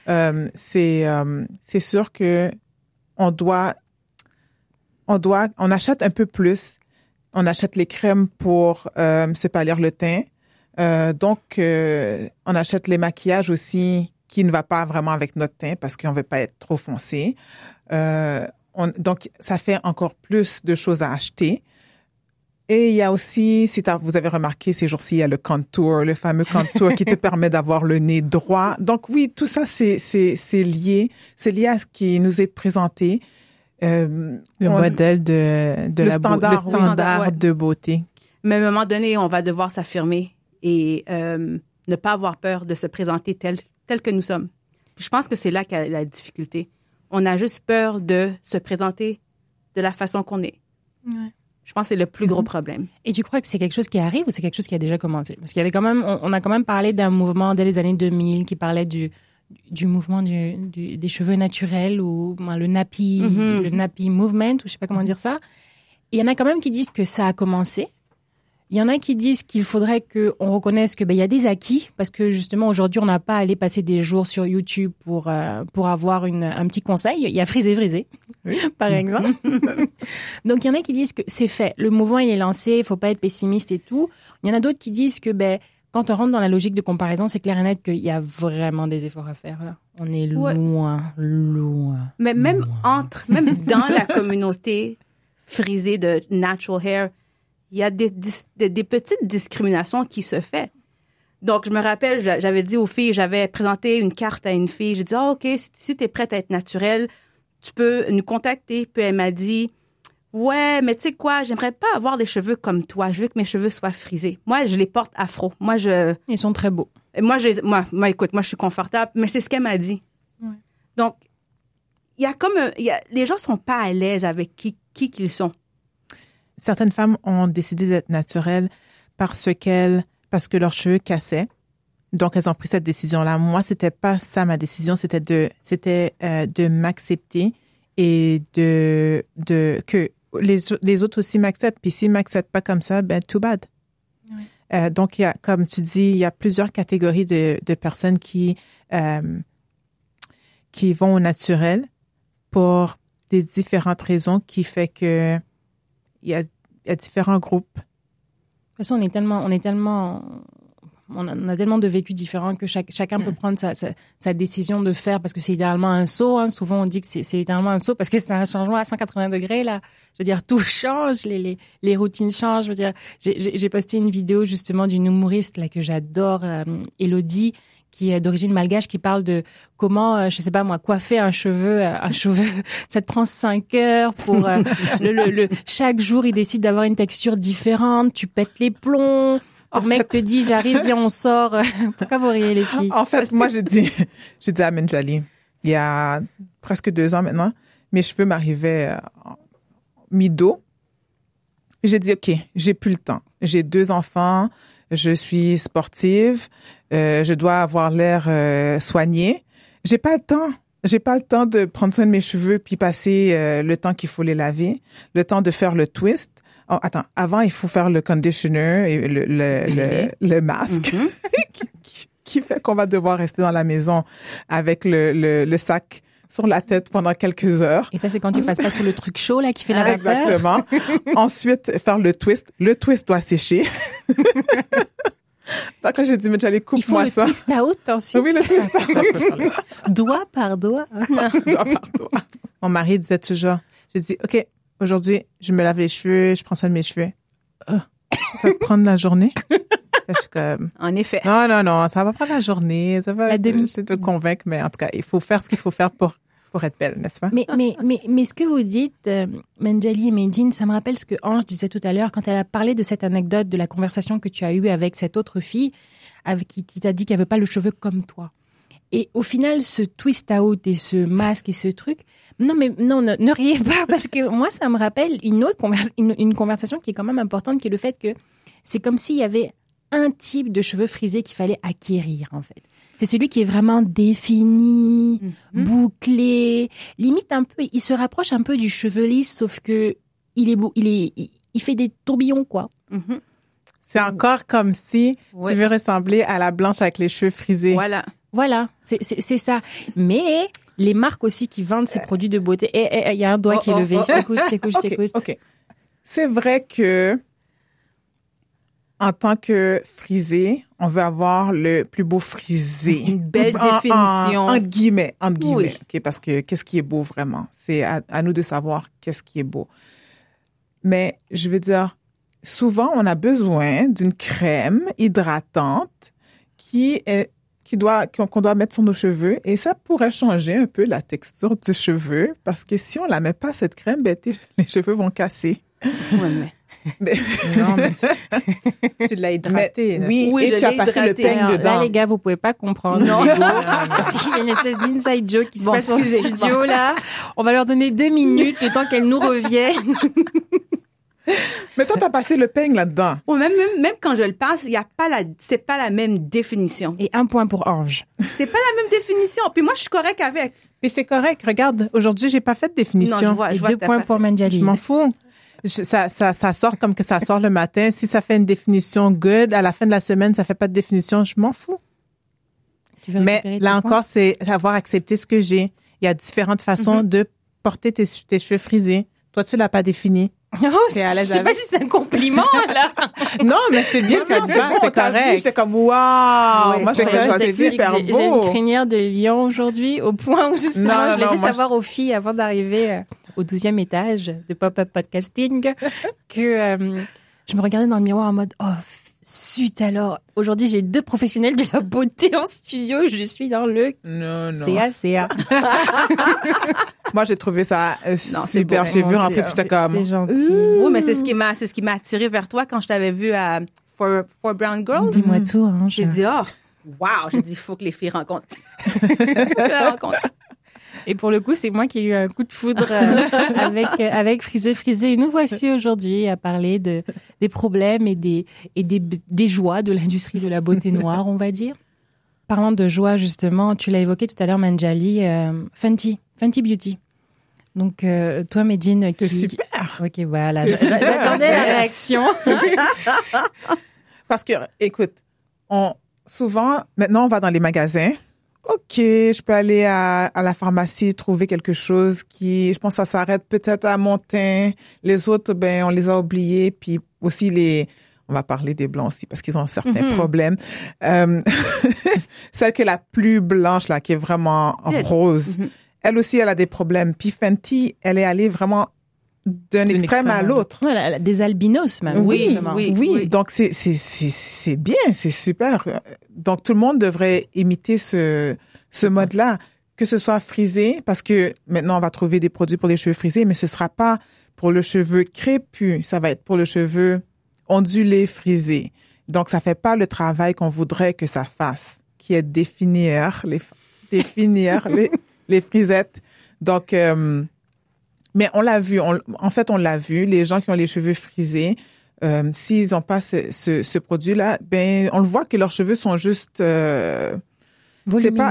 euh, c'est euh, c'est sûr que on doit on doit on achète un peu plus. On achète les crèmes pour euh, se palir le teint. Euh, donc euh, on achète les maquillages aussi qui ne va pas vraiment avec notre teint parce qu'on veut pas être trop foncé. Euh, on, donc ça fait encore plus de choses à acheter. Et il y a aussi, si vous avez remarqué ces jours-ci, il y a le contour, le fameux contour qui te permet d'avoir le nez droit. Donc oui, tout ça, c'est lié, c'est lié à ce qui nous est présenté. Euh, Le on- modèle de, de Le la standard, le standard ouais. de beauté. Mais à un moment donné, on va devoir s'affirmer et euh, ne pas avoir peur de se présenter tel, tel que nous sommes. Je pense que c'est là qu'est la difficulté. On a juste peur de se présenter de la façon qu'on est. Je pense que c'est le plus gros problème. Et tu crois que c'est quelque chose qui arrive ou c'est quelque chose qui a déjà commencé? Parce qu'il y avait quand même, on, on a quand même parlé d'un mouvement dès les années 2000 qui parlait du du mouvement du, du- des cheveux naturels ou ben, le nappy, Mhm. le nappy movement ou je sais pas comment dire ça. Il y en a quand même qui disent que ça a commencé. Il y en a qui disent qu'il faudrait que on reconnaisse que ben il y a des acquis parce que justement aujourd'hui on n'a pas à aller passer des jours sur YouTube pour euh, pour avoir une, un petit conseil. Il y a frisé frisé par exemple. Donc il y en a qui disent que c'est fait, le mouvement il est lancé, il faut pas être pessimiste et tout. Il y en a d'autres qui disent que ben quand on rentre dans la logique de comparaison, c'est clair et net qu'il y a vraiment des efforts à faire là. On est Ouais. loin, loin. Mais même entre, même dans la communauté frisée de natural hair, il y a des, des, des petites discriminations qui se font. Donc, je me rappelle, j'a- j'avais dit aux filles, j'avais présenté une carte à une fille. J'ai dit, ah, OK, si, si tu es prête à être naturelle, tu peux nous contacter. Puis elle m'a dit, Ouais, mais tu sais quoi, j'aimerais pas avoir des cheveux comme toi. Je veux que mes cheveux soient frisés. Moi, je les porte afro. Moi, je, Ils sont très beaux. moi, je, moi, moi, écoute, moi, je suis confortable, mais c'est ce qu'elle m'a dit. Ouais. Donc, il y a comme, un- y a, les gens sont pas à l'aise avec qui, qui qu'ils sont. Certaines femmes ont décidé d'être naturelles parce qu'elles, parce que leurs cheveux cassaient. Donc, elles ont pris cette décision-là. Moi, c'était pas ça ma décision. C'était de, c'était euh, de m'accepter et de, de que les, les autres aussi m'acceptent. Puis s'ils m'acceptent pas comme ça, ben too bad. Ouais. Euh, donc, il y a, comme tu dis, il y a plusieurs catégories de, de personnes qui euh, qui vont au naturel pour des différentes raisons qui fait que il y a, il y a différents groupes. De toute façon, on est tellement, on est tellement, on a, on a tellement de vécus différents que chaque, chacun peut prendre sa, sa, sa décision de faire parce que c'est littéralement un saut. Hein. Souvent, on dit que c'est c'est littéralement un saut parce que c'est un changement à 180 degrés là. Je veux dire, tout change, les, les, les routines changent. Je veux dire, j'ai- j'ai j'ai posté une vidéo justement d'une humoriste là que j'adore, euh, Elodie qui est d'origine malgache, qui parle de comment, euh, je sais pas moi, coiffer un cheveu, euh, un cheveu, ça te prend cinq heures pour euh, le, le, le- chaque jour il décide d'avoir une texture différente, tu pètes les plombs. Le mec fait- te dit j'arrive, viens on sort. Pourquoi vous riez les filles? En fait, moi, j'ai dit, j'ai dit à Menjali, il y a presque deux ans maintenant, mes cheveux m'arrivaient en mi-dos. J'ai dit, OK, j'ai plus le temps. J'ai deux enfants, je suis sportive, euh, je dois avoir l'air euh, soigné. J'ai pas le temps. J'ai pas le temps de prendre soin de mes cheveux puis passer euh, le temps qu'il faut les laver, le temps de faire le twist. Oh, attends, avant, il faut faire le conditioner et le, le, le, le masque qui, qui- qui fait qu'on va devoir rester dans la maison avec le, le, le sac sur la tête pendant quelques heures. Et ça c'est quand tu passes pas sur le truc chaud là qui fait la vapeur. Exactement. Ensuite, faire le twist. Le twist doit sécher. Donc là, j'ai dit, mais j'allais Il faut le ça. twist out ensuite. Oui, le twist. Doigt par doigt. Pardon. Mon mari disait toujours, je dis, OK, aujourd'hui, je me lave les cheveux, je prends soin de mes cheveux. Ah, ça va prendre la journée? Comme, En effet. non, non, non, ça va prendre la journée. Ça va, La demi. Je vais te convaincre, mais en tout cas, il faut faire ce qu'il faut faire pour, pour être belle, n'est-ce pas? Mais, mais, mais, mais ce que vous dites, euh, Menjali et Medine, ça me rappelle ce que Ange disait tout à l'heure quand elle a parlé de cette anecdote de la conversation que tu as eue avec cette autre fille avec qui, t'a dit qu'elle veut pas le cheveu comme toi. Et au final, ce twist out et ce masque et ce truc, non mais non, ne, riez pas parce que moi ça me rappelle une autre une conversation qui est quand même importante, qui est le fait que c'est comme s'il y avait un type de cheveux frisés qu'il fallait acquérir en fait. C'est celui qui est vraiment défini, bouclé, limite un peu, il se rapproche un peu du cheveu lisse, sauf que il est beau, il est, il, fait des tourbillons quoi. Mhm. C'est encore comme si Ouais. tu veux ressembler à la blanche avec les cheveux frisés. Voilà. Voilà, c'est c'est c'est ça. Mais les marques aussi qui vendent ces produits de beauté, et et- et, il y a un doigt Oh, qui est oh, levé. oh. Je t'écoute, je t'écoute, je t'écoute. OK. C'est vrai que en tant que frisé, on veut avoir le plus beau frisé. Une belle En- en- définition. entre guillemets, entre guillemets. Oui. OK, parce que qu'est-ce qui est beau vraiment? C'est à, à nous de savoir qu'est-ce qui est beau. Mais je veux dire, souvent, on a besoin d'une crème hydratante qui est qui doit qu'on doit mettre sur nos cheveux et ça pourrait changer un peu la texture du cheveu parce que si on la met pas cette crème, ben, les cheveux vont casser. Ouais, mais- Mais- Non, mais tu, tu l'as hydraté. là. oui, Oui, et je tu as passé le hydraté. peigne Alors, dedans. là, les gars, vous pouvez pas comprendre. Non. Parce qu'il y a une espèce d'inside joke qui se Bon, passe en studio, là. On va leur donner deux minutes, le temps qu'elles nous reviennent. Mais toi, t'as passé le peigne là-dedans. Ouais, même, même, même quand je le passe, il y a pas la, c'est pas la même définition. Et un point pour Ange. C'est pas la même définition. Puis moi, je suis correct avec. Mais c'est correct. Regarde, aujourd'hui, j'ai pas fait de définition. Non, je vois, Et je vois deux points pour Manjali. Je m'en fous. Je- ça, ça, ça sort comme que ça sort le matin. Si ça fait une définition good, à la fin de la semaine, ça fait pas de définition, je m'en fous. Mais là encore, c'est avoir accepté ce que j'ai. Il y a différentes façons de porter tes, tes cheveux frisés. Toi, tu l'as pas défini. Oh, je sais pas si c'est un compliment, là. Non, mais c'est bien, ça te va, c'est correct. J'étais comme, waouh, moi, choisi J'ai- super j'ai- J'ai une beau. crinière de lion aujourd'hui, au point où justement, Non, je laissais non, savoir aux filles avant d'arriver euh, au 12e étage de Pop-Up Podcasting que euh, je me regardais dans le miroir en mode, oh, Zut alors, aujourd'hui j'ai deux professionnels de la beauté en studio, je suis dans le Non, non. CA, CA. Moi, j'ai trouvé ça euh, super. J'ai vu rentrer tout ça comme. C'est gentil. Oui, mais c'est ce qui m'a, c'est ce qui m'a attiré vers toi quand je t'avais vu à For, For Brown Girls. Dis-moi tout. Hein, J'ai dit, oh, wow, j'ai dit, il faut que les filles rencontrent. rencontrent. Et pour le coup, c'est moi qui ai eu un coup de foudre euh, avec euh, avec Frisé Frisé. Et nous voici aujourd'hui à parler de des problèmes et des et des, des joies de l'industrie de la beauté noire, on va dire. Parlant de joie, justement, tu l'as évoqué tout à l'heure, Manjali, euh, Fenty, Fenty Beauty. Donc, euh, toi, Medine, qui... C'est super. Ok, voilà. J'attendais la réaction. Parce que, écoute, on, souvent, maintenant, on va dans les magasins. OK, je peux aller à, à la pharmacie trouver quelque chose qui, je pense, ça s'arrête peut-être à mon teint. Les autres, ben, on les a oubliés. Puis aussi les, on va parler des blancs aussi parce qu'ils ont certains Mm-hmm. problèmes. Euh, celle qui est la plus blanche là, qui est vraiment rose, Mm-hmm. elle aussi elle a des problèmes. Puis Fenty, elle est allée vraiment d'un extrême à extrême à l'autre. voilà, des albinos même. Oui, oui. Oui, donc c'est c'est c'est c'est bien, c'est super. Donc tout le monde devrait imiter ce ce mode-là, que ce soit frisé parce que maintenant on va trouver des produits pour les cheveux frisés, mais ce sera pas pour le cheveu crépus, ça va être pour le cheveu ondulé frisé. Donc ça fait pas le travail qu'on voudrait que ça fasse, qui est définir les définir les les frisettes. Donc euh, mais on l'a vu, on- en fait, on l'a vu, les gens qui ont les cheveux frisés, euh, s'ils n'ont pas ce, ce, ce produit-là, ben, on le voit que leurs cheveux sont juste... euh, pas,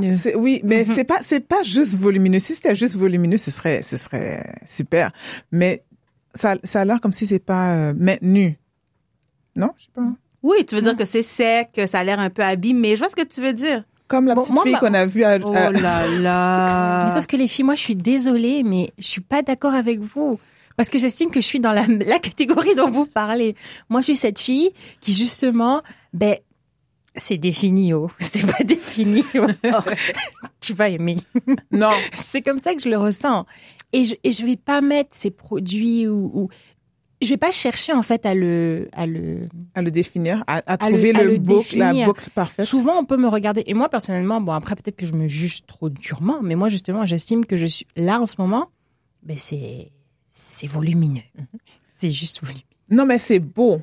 Volumineux. oui, mais c'est pas, c'est pas juste volumineux. Si c'était juste volumineux, ce serait, ce serait super. Mais ça, ça a l'air comme si c'est pas euh, maintenu. Non, je sais pas. Oui, tu veux dire que c'est sec, que ça a l'air un peu abîmé. Je vois ce que tu veux dire. Comme la Bon, petite moi, fille ma- qu'on a vue à, Oh là là. Mais sauf que les filles, moi, je suis désolée, mais je suis pas d'accord avec vous. Parce que j'estime que je suis dans la, la catégorie dont vous parlez. Moi, je suis cette fille qui, justement, ben, c'est défini, oh. C'est pas défini, oh. tu vas aimer. Non, C'est comme ça que je le ressens. Et je, et je vais pas mettre ces produits ou, ou je vais pas chercher, en fait, à le, à le, à le définir, à, à À le- trouver à le, boucle, la boucle parfaite. Souvent, on peut me regarder. Et moi, personnellement, bon, après, peut-être que je me juge trop durement, mais moi, justement, j'estime que je suis là en ce moment, ben, c'est, c'est volumineux. C'est juste volumineux. Non, mais c'est beau.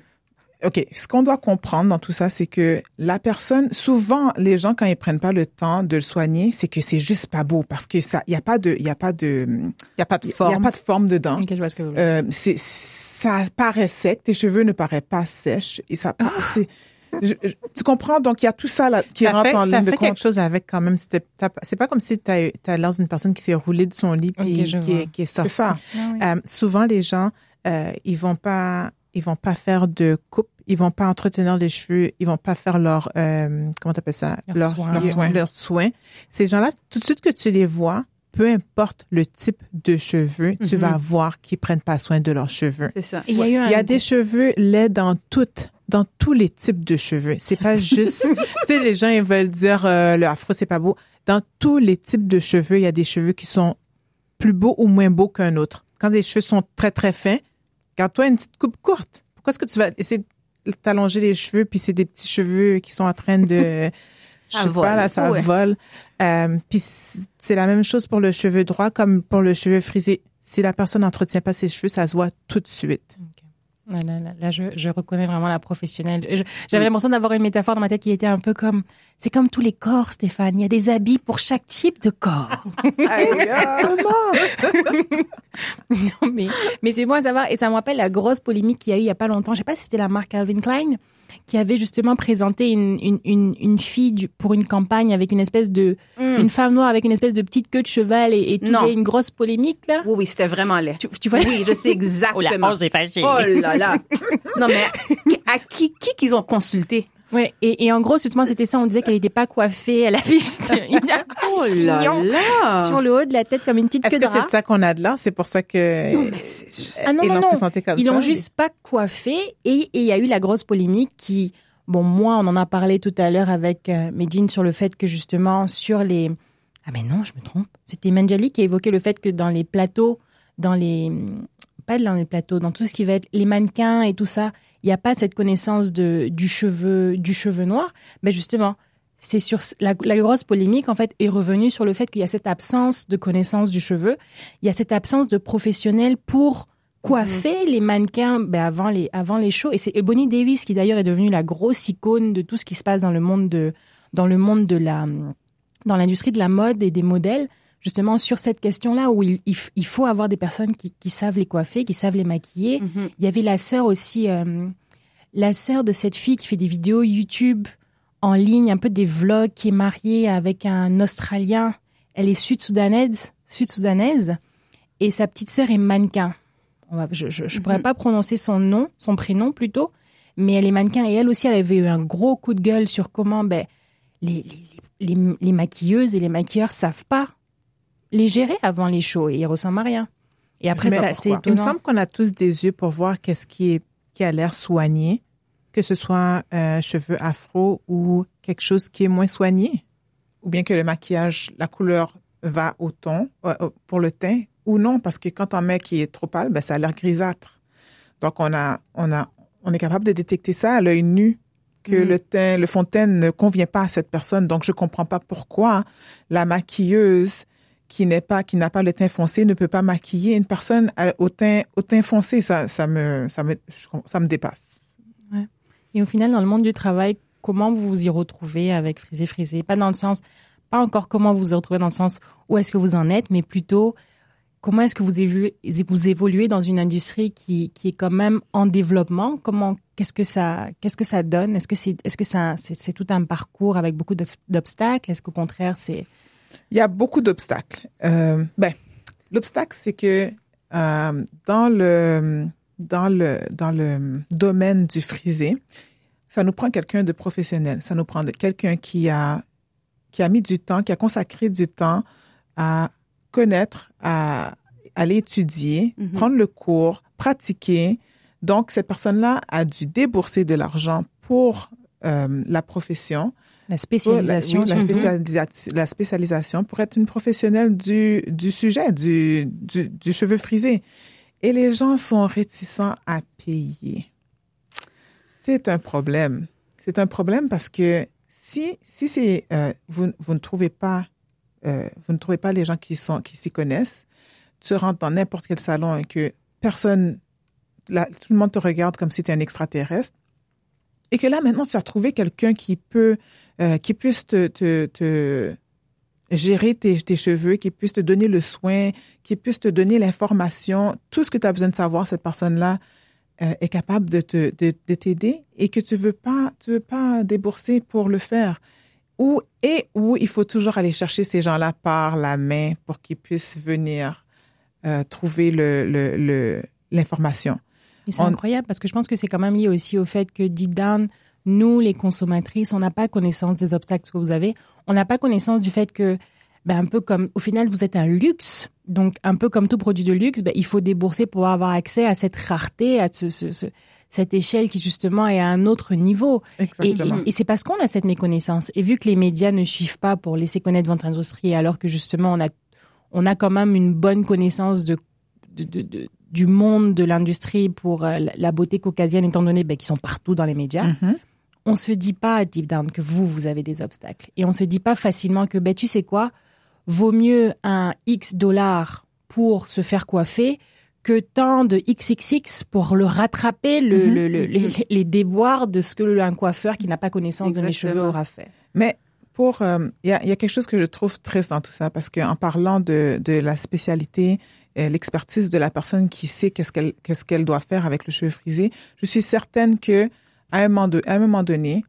OK, ce qu'on doit comprendre dans tout ça, c'est que la personne, souvent, les gens, quand ils prennent pas le temps de le soigner, c'est que c'est juste pas beau parce que ça, il y a pas de, il y a pas de, Il n'y a pas de il y a forme. pas de forme dedans. Ok, je vois ce que vous voulez. Euh, c'est, ça paraît sec, tes cheveux ne paraissent pas sèches et ça, c'est, je- je- tu comprends? Donc, il y a tout ça là, qui rentre fait, en ligne de fait compte. quelque chose avec quand même. C'est pas comme si t'as as l'air d'une personne qui s'est roulée de son lit puis qui, est, qui est C'est sortie. ça. Euh, souvent, les gens, euh, ils vont pas, ils vont pas faire de coupe, ils vont pas entretenir les cheveux, ils vont pas faire leur, euh, comment t'appelles ça, Leurs soins. leurs Soins. leurs soins. Ces gens-là, tout de suite que tu les vois, peu importe le type de cheveux, tu Mhm. vas voir qu'ils prennent pas soin de leurs cheveux. C'est ça. Et il y a eu un. Il y a des cheveux laids dans toutes, dans tous les types de cheveux. C'est pas juste, tu sais, les gens ils veulent dire euh, le afro c'est pas beau. Dans tous les types de cheveux, il y a des cheveux qui sont plus beaux ou moins beaux qu'un autre. Quand des cheveux sont très très fins, garde-toi une petite coupe courte. Pourquoi est-ce que tu vas essayer de t'allonger les cheveux puis c'est des petits cheveux qui sont en train de je Ça sais pas là ça Ouais. vole. Euh, puis c'est la même chose pour le cheveu droit comme pour le cheveu frisé. Si la personne n'entretient pas ses cheveux, ça se voit tout de suite. Là, là, là, là, je, je reconnais vraiment la professionnelle. J'avais l'impression d'avoir une métaphore dans ma tête qui était un peu comme, c'est comme tous les corps, Stéphane. Il y a des habits pour chaque type de corps. non, mais, mais c'est bon à savoir. Et ça me rappelle la grosse polémique qu'il y a eu il y a pas longtemps. Je sais pas si c'était la marque Calvin Klein qui avait justement présenté une, une, une, une fille du- pour une campagne avec une espèce de, une femme noire avec une espèce de petite queue de cheval et, et tout. Non. A une grosse polémique, là? Oui, oui, c'était vraiment laid. Tu, tu vois? Oui, je sais exactement. est fâchée. Oh là là. Non, mais à qui qui qu'ils ont consulté? Ouais, et, et en gros, justement, c'était ça. On disait qu'elle n'était pas coiffée. Elle avait juste une, Oh là sur le haut de la tête comme une petite Est-ce queue de que c'est ça qu'on a de là? C'est pour ça que Non, mais c'est- Ah non, ils l'ont présenté comme Ils ça. l'ont juste pas coiffée. Et et il y a eu la grosse polémique qui, bon, moi, on en a parlé tout à l'heure avec euh, Medine sur le fait que justement, sur les... Ah mais non, je me trompe. C'était Manjali qui a évoqué le fait que dans les plateaux, dans les... pas dans les plateaux, dans tout ce qui va être les mannequins et tout ça, il n'y a pas cette connaissance de du cheveu du cheveu noir. Mais justement, c'est sur la, la, grosse polémique en fait est revenue sur le fait qu'il y a cette absence de connaissance du cheveu, il y a cette absence de professionnels pour coiffer les mannequins ben, avant les avant les shows. Et c'est Bonnie Davis qui d'ailleurs est devenue la grosse icône de tout ce qui se passe dans le monde de dans le monde de la dans l'industrie de la mode et des modèles justement sur cette question-là où il, il, faut avoir des personnes qui, qui, savent les coiffer, qui savent les maquiller. Mhm. Il y avait la sœur aussi, euh, la sœur de cette fille qui fait des vidéos YouTube en ligne, un peu des vlogs, qui est mariée avec un Australien. Elle est sud-soudanaise, sud-soudanaise, et sa petite sœur est mannequin. On va, je je, je pourrais pas prononcer son nom, son prénom plutôt, mais elle est mannequin et elle aussi, elle avait eu un gros coup de gueule sur comment ben les, les, les, les maquilleuses et les maquilleurs savent pas les gérer avant les shows et ils ressemblent à rien. Et après, Mais ça, c'est? Il me semble qu'on a tous des yeux pour voir qu'est-ce qui est qui a l'air soigné, que ce soit un cheveu afro ou quelque chose qui est moins soigné. Ou bien que le maquillage, la couleur va au ton, euh, euh, pour le teint, ou non, parce que quand on met qui est trop pâle, ben, ça a l'air grisâtre. Donc, on a, on a, on est capable de détecter ça à l'œil nu, que Mhm. le teint, le fond de teint ne convient pas à cette personne. Donc, je comprends pas pourquoi la maquilleuse qui n'est pas, qui n'a pas le teint foncé ne peut pas maquiller une personne au teint, foncé. Ça, ça me, ça me, ça me dépasse. Et au final, dans le monde du travail, comment vous vous y retrouvez avec Frisé Frisé? Pas dans le sens, pas encore comment vous vous y retrouvez dans le sens où est-ce que vous en êtes, mais plutôt comment est-ce que vous évoluez, dans une industrie qui, qui est quand même en développement? Comment, qu'est-ce que ça, qu'est-ce que ça donne? Est-ce que c'est, est-ce que c'est, c'est tout un parcours avec beaucoup d'obs- d'obstacles? Est-ce qu'au contraire, c'est Il y a beaucoup d'obstacles. Euh, ben, l'obstacle, c'est que euh, dans le dans le dans le domaine du frisé, ça nous prend quelqu'un de professionnel. Ça nous prend quelqu'un qui a qui a mis du temps, qui a consacré du temps à connaître, à aller étudier, Mhm. prendre le cours, pratiquer. Donc cette personne-là a dû débourser de l'argent pour euh, la profession la spécialisation oui, la, spécialisation pour être une professionnelle du, du sujet, du, du, du cheveu frisé. Et les gens sont réticents à payer. C'est un problème. C'est un problème parce que si, si c'est, euh, vous, vous ne trouvez pas, euh, vous ne trouvez pas les gens qui sont, qui s'y connaissent, tu rentres dans n'importe quel salon et que personne, là, tout le monde te regarde comme si tu es un extraterrestre. Et que là, maintenant, tu as trouvé quelqu'un qui peut, euh, qui puisse te, te, te gérer tes, tes cheveux, qui puisse te donner le soin, qui puisse te donner l'information, tout ce que tu as besoin de savoir, cette personne-là euh, est capable de te de, de t'aider et que tu veux pas tu veux pas débourser pour le faire. Ou et où il faut toujours aller chercher ces gens-là par la main pour qu'ils puissent venir euh, trouver le le le l'information. Et c'est On- incroyable parce que je pense que c'est quand même lié aussi au fait que deep down, nous, les consommatrices, on n'a pas connaissance des obstacles que vous avez. On n'a pas connaissance du fait que, ben, un peu comme, au final, vous êtes un luxe. Donc, un peu comme tout produit de luxe, ben, il faut débourser pour avoir accès à cette rareté, à ce, ce- ce- cette échelle qui, justement, est à un autre niveau. Et, Exactement. et- et c'est parce qu'on a cette méconnaissance. Et vu que les médias ne suivent pas pour laisser connaître votre industrie, alors que justement on a, on a quand même une bonne connaissance de, de, de- de- du monde de l'industrie pour euh, la- beauté caucasienne, étant donné ben, qu'ils sont partout dans les médias, Mhm. on se dit pas Deep Down que vous, vous avez des obstacles. Et on se dit pas facilement que, ben, tu sais quoi, vaut mieux un X dollars pour se faire coiffer que tant de XXX pour le rattraper le, Mhm. le- le- les, les déboires de ce que un coiffeur qui n'a pas connaissance de mes cheveux aura fait. Mais pour euh, il y, a, il y a quelque chose que je trouve triste dans tout ça parce qu'en parlant de, de la spécialité, l'expertise de la personne qui sait qu'est-ce qu'elle qu'est-ce qu'elle doit faire avec le cheveu frisé, je suis certaine que à un moment, de- à un moment donné,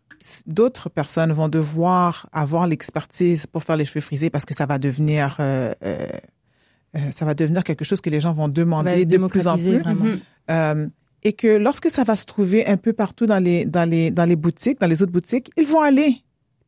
d'autres personnes vont devoir avoir l'expertise pour faire les cheveux frisés parce que ça va devenir euh, euh, euh, ça va devenir quelque chose que les gens vont demander de plus en plus. Mhm. Euh, et que lorsque ça va se trouver un peu partout dans les dans les dans les boutiques, dans les autres boutiques, ils vont aller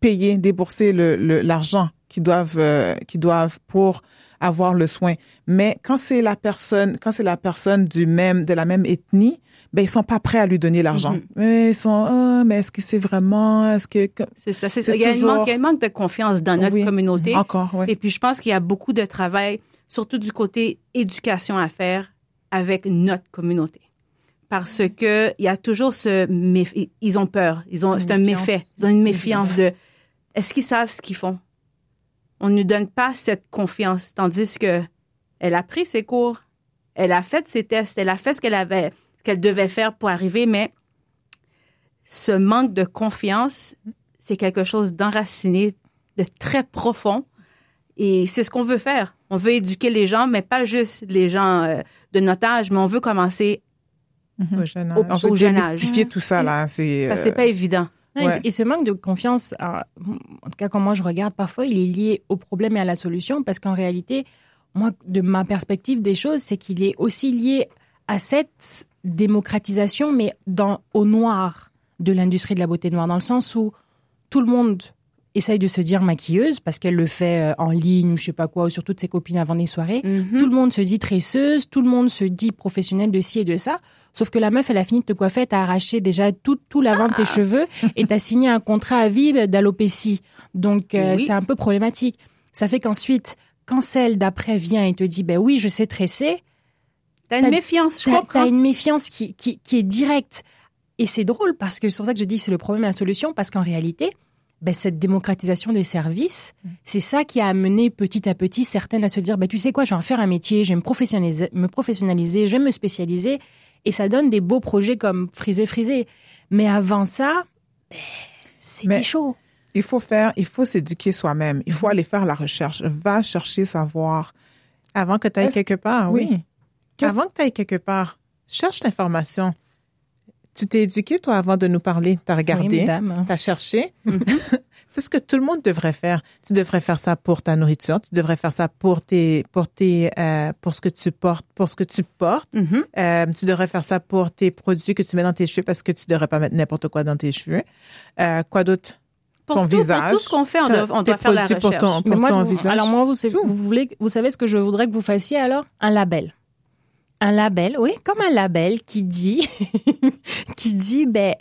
payer, débourser le le- l'argent qu'ils doivent euh, qu'ils doivent pour avoir le soin. Mais quand c'est la personne quand c'est la personne du même de la même ethnie, ben ils sont pas prêts à lui donner l'argent. Mhm. Mais ils sont ah mais est-ce que c'est vraiment est-ce que C'est ça. C'est. Il y, a un toujours- manque, il y a un manque de confiance dans notre Oui. communauté. encore ouais. Et puis, je pense qu'il y a beaucoup de travail, surtout du côté éducation à faire avec notre communauté. Parce que il y a toujours ce méf- ils ont peur, ils ont c'est un méfiance. méfait, ils ont une méfiance de est-ce qu'ils savent ce qu'ils font? On ne nous donne pas cette confiance tandis que elle a pris ses cours, elle a fait ses tests, elle a fait ce qu'elle avait qu'elle devait faire pour arriver mais ce manque de confiance, c'est quelque chose d'enraciné, de très profond. Et c'est ce qu'on veut faire. On veut éduquer les gens, mais pas juste les gens euh, de notre âge, mais on veut commencer Au jeune âge. Au- On veut au jeune âge. démystifier tout ça, là. C'est euh, pas évident. Ouais. Et ce manque de confiance, en tout cas quand moi je regarde, parfois il est lié au problème et à la solution, parce qu'en réalité, moi, de ma perspective des choses, c'est qu'il est aussi lié à cette démocratisation, mais dans au noir de l'industrie de la beauté noire, dans le sens où tout le monde essaye de se dire maquilleuse parce qu'elle le fait euh, en ligne ou je sais pas quoi, ou sur toutes ses copines avant des soirées. Mhm. Tout le monde se dit tresseuse, tout le monde se dit professionnel de ci et de ça. Sauf que la meuf, elle a fini de te coiffer, t'as arraché déjà tout, tout l'avant de tes cheveux et t'as signé un contrat à vie d'alopécie. Donc, euh, c'est un peu problématique. Ça fait qu'ensuite, quand celle d'après vient et te dit, ben oui, je sais tresser, T'as une méfiance, je comprends. t'as une méfiance qui, qui, qui est directe. Et c'est drôle parce que c'est pour ça que je dis que c'est le problème et la solution parce qu'en réalité, ben, cette démocratisation des services, c'est ça qui a amené petit à petit certaines à se dire, ben, tu sais quoi, je vais en faire un métier, je vais me professionnaliser, me professionnaliser, je vais me spécialiser. Et ça donne des beaux projets comme Frisé Frisé. Mais avant ça, ben, c'était chaud. il faut faire, il faut s'éduquer soi-même. Il faut aller faire la recherche. Va chercher savoir. Avant que tu ailles quelque part, oui. Avant que tu ailles quelque part, cherche l'information. Tu t'es éduqué, toi, avant de nous parler. Tu as Oui, regardé, mesdames. tu as cherché. C'est ce que tout le monde devrait faire. Tu devrais faire ça pour ta nourriture. Tu devrais faire ça pour tes, pour tes, euh, pour ce que tu portes, pour ce que tu portes. Mhm. Euh, tu devrais faire ça pour tes produits que tu mets dans tes cheveux parce que tu devrais pas mettre n'importe quoi dans tes cheveux. Euh, quoi d'autre? Pour, Ton tout, visage, pour tout ce qu'on fait, on T'as- doit, on tes doit faire la produits pour recherche. ton- Mais moi, ton visage. Alors moi, vous, savez- Tout. vous voulez, vous savez ce que je voudrais que vous fassiez alors? Un label. Un label, oui, comme un label qui dit, qui dit, ben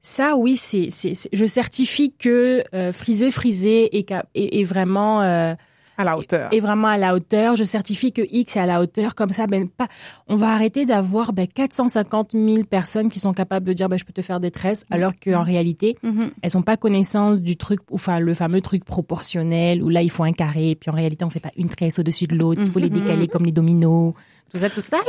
ça, oui, c'est, c'est, c'est- je certifie que euh, frisé, frisé est, est, est vraiment, euh, À la hauteur. est vraiment à la hauteur. Je certifie que X est à la hauteur. Comme ça, ben pas, on va arrêter d'avoir ben 450 000 personnes qui sont capables de dire, ben je peux te faire des tresses, alors qu'en réalité, Mhm. elles ont pas connaissance du truc, enfin le fameux truc proportionnel où là il faut un carré, puis en réalité on fait pas une tresse au-dessus de l'autre, il faut les décaler comme les dominos, tout ça, tout ça là.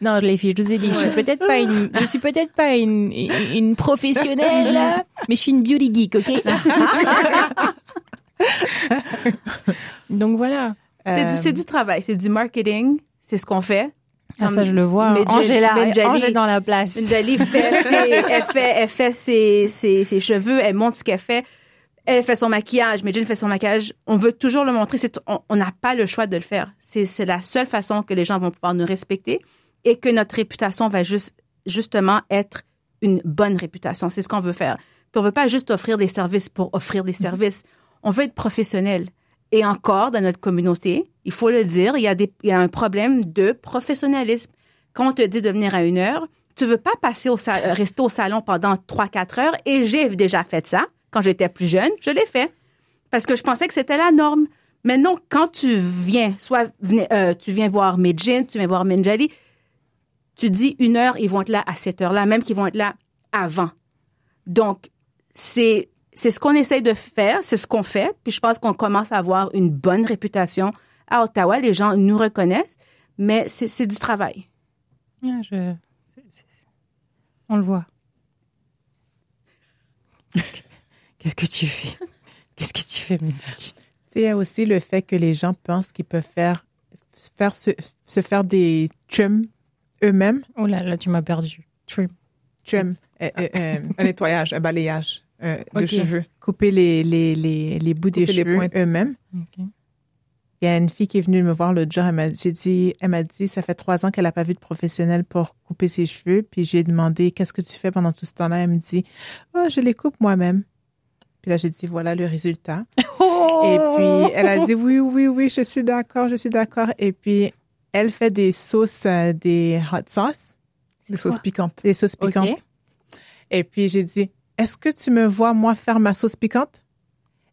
non, les filles, je vous ai dit, je suis peut-être pas une, je suis peut-être pas une, une, professionnelle, mais je suis une beauty geek, ok? Donc voilà. C'est du, Euh, c'est du travail, c'est du marketing, c'est ce qu'on fait. Ah, ça je le vois. hein. Angela, Medjali- Angela dans la place. Njali fait, ses, elle fait, elle fait ses, ses, ses cheveux, elle montre ce qu'elle fait. Elle fait son maquillage, mais Jen fait son maquillage. On veut toujours le montrer. C'est, on n'a pas le choix de le faire. C'est, c'est la seule façon que les gens vont pouvoir nous respecter et que notre réputation va juste, justement être une bonne réputation. C'est ce qu'on veut faire. Puis on veut pas juste offrir des services pour offrir des services. On veut être professionnel. Et encore, dans notre communauté, il faut le dire, il y a des, il y a un problème de professionnalisme. Quand on te dit de venir à une heure, tu veux pas passer au euh, rester au salon pendant 3-4 heures. Et j'ai déjà fait ça. Quand j'étais plus jeune, je l'ai fait. Parce que je pensais que c'était la norme. Mais non, quand tu viens, soit euh, tu viens voir Medjin, tu viens voir Menjali, tu dis une heure, ils vont être là à cette heure-là, même qu'ils vont être là avant. Donc, c'est c'est ce qu'on essaye de faire, c'est ce qu'on fait. Puis je pense qu'on commence à avoir une bonne réputation à Ottawa. Les gens nous reconnaissent, mais c'est c'est du travail. Ah, je- On le voit. Qu'est-ce que, tu fais? Qu'est-ce que tu fais, sais, il y a aussi le fait que les gens pensent qu'ils peuvent faire, faire se, se faire des trims eux-mêmes. Oh là là, tu m'as perdu. Trim. Trim. euh, euh, euh, Un nettoyage, un balayage euh, de cheveux. couper les, les, les, les bouts des les cheveux eux-mêmes. Il y a une fille qui est venue me voir l'autre jour. Elle m'a, j'ai dit, elle m'a dit, ça fait trois ans qu'elle n'a pas vu de professionnel pour couper ses cheveux. Puis j'ai demandé, qu'est-ce que tu fais pendant tout ce temps-là? Elle me dit, oh, je les coupe moi-même. Puis là, j'ai dit, voilà le résultat. Et puis, elle a dit, oui, oui, oui, je suis d'accord, je suis d'accord. Et puis, elle fait des sauces, euh, des hot sauce, Des sauces piquantes. des sauces piquantes. Ok. Et puis, j'ai dit, est-ce que tu me vois, moi, faire ma sauce piquante?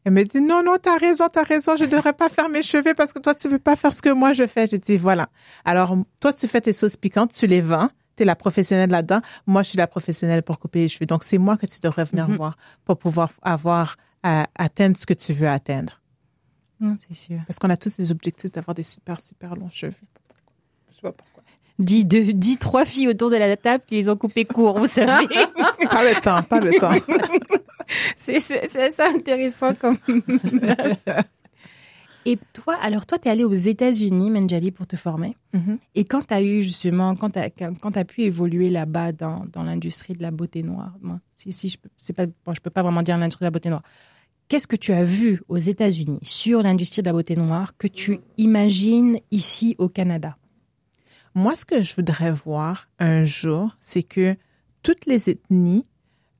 Elle me dit, non, non, t'as raison, t'as raison, je devrais pas faire mes cheveux parce que toi, tu veux pas faire ce que moi je fais. J'ai dit, voilà. Alors, toi, tu fais tes sauces piquantes, tu les vends, la professionnelle là-dedans. Moi, je suis la professionnelle pour couper les cheveux. Donc, c'est moi que tu devrais venir Mhm. voir pour pouvoir avoir, à atteindre ce que tu veux atteindre. Non, c'est sûr. Parce qu'on a tous des objectifs d'avoir des super, super longs cheveux. Je sais pas pourquoi. Dis, deux, dis trois filles autour de la table qui les ont coupés courts, vous savez. Pas le temps, pas le temps. c'est assez intéressant comme. Et toi, alors toi, tu es allée aux États-Unis, Menjali, pour te former. Mhm. Et quand tu as eu justement, quand tu as, quand t'as pu évoluer là-bas dans, dans l'industrie de la beauté noire, moi, si, si je c'est pas, bon, je peux pas vraiment dire l'industrie de la beauté noire. Qu'est-ce que tu as vu aux États-Unis sur l'industrie de la beauté noire que tu imagines ici au Canada? Moi, ce que je voudrais voir un jour, c'est que toutes les ethnies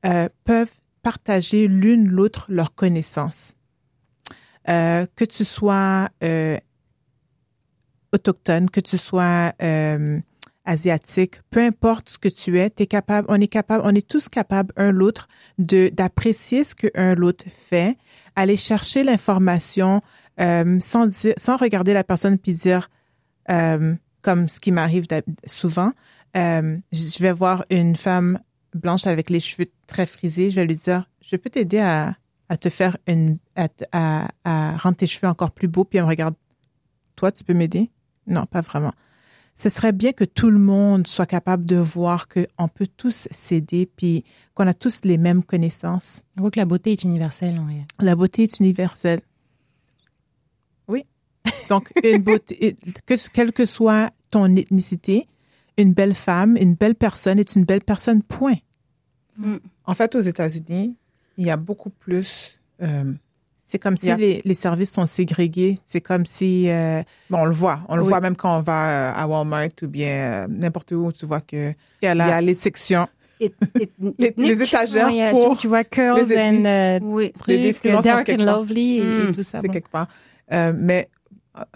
euh, peuvent partager l'une l'autre leurs connaissances. Euh, que tu sois euh, autochtone, que tu sois euh, asiatique, peu importe ce que tu es, t'es capable, on est capable, on est tous capables un l'autre de d'apprécier ce que un l'autre fait, aller chercher l'information euh, sans dire, sans regarder la personne puis dire euh, comme ce qui m'arrive souvent. Je vais voir une femme blanche avec les cheveux très frisés, je vais lui dire, je peux t'aider à, à te faire une, à, à, à rendre tes cheveux encore plus beaux, puis elle me regarde, toi, tu peux m'aider? Non, pas vraiment. Ce serait bien que tout le monde soit capable de voir qu'on peut tous s'aider, puis qu'on a tous les mêmes connaissances. On voit que la beauté est universelle en réalité. La beauté est universelle. Oui. Donc, une beauté, que, quelle que soit ton ethnicité, une belle femme, une belle personne est une belle personne, point. En fait, aux États-Unis, il y a beaucoup plus. euh, C'est comme si Yeah. les, les services sont ségrégés. C'est comme si... euh, bon, on le voit. On le Oui. voit même quand on va euh, à Walmart ou bien euh, n'importe où, tu vois que il y a il y la- a les sections, Et- et- les, les étagères Ouais, il y a- pour. tu, tu vois Curls les and euh, Oui. trucs, Les sont Dark and. Lovely et, et Mm. tout ça. c'est bon. quelque part. Euh, mais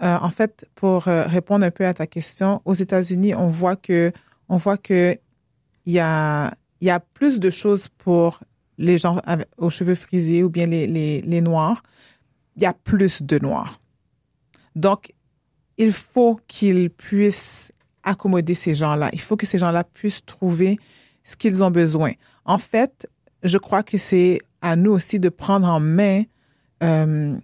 euh, en fait, pour euh, répondre un peu à ta question, aux États-Unis, on voit que on voit que il y a il y a plus de choses pour les gens aux cheveux frisés ou bien les les, les noirs. Il y a plus de noirs. Donc, il faut qu'ils puissent accommoder ces gens-là. Il faut que ces gens-là puissent trouver ce qu'ils ont besoin. En fait, je crois que c'est à nous aussi de prendre en main euh,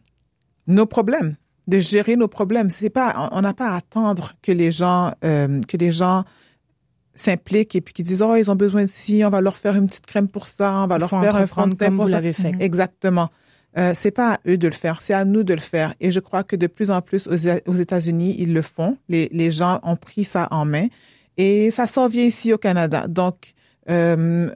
nos problèmes, de gérer nos problèmes. C'est pas, on n'a pas à attendre que les gens, euh, que les gens s'impliquent et puis qu'ils disent oh ils ont besoin de ci, on va leur faire une petite crème pour ça, on va leur faire un fond de teint comme pour vous ça. l'avez fait. Exactement. Euh, c'est pas à eux de le faire, c'est à nous de le faire. Et je crois que de plus en plus aux, aux États-Unis, ils le font. Les, les gens ont pris ça en main et ça s'en vient ici au Canada. Donc, euh,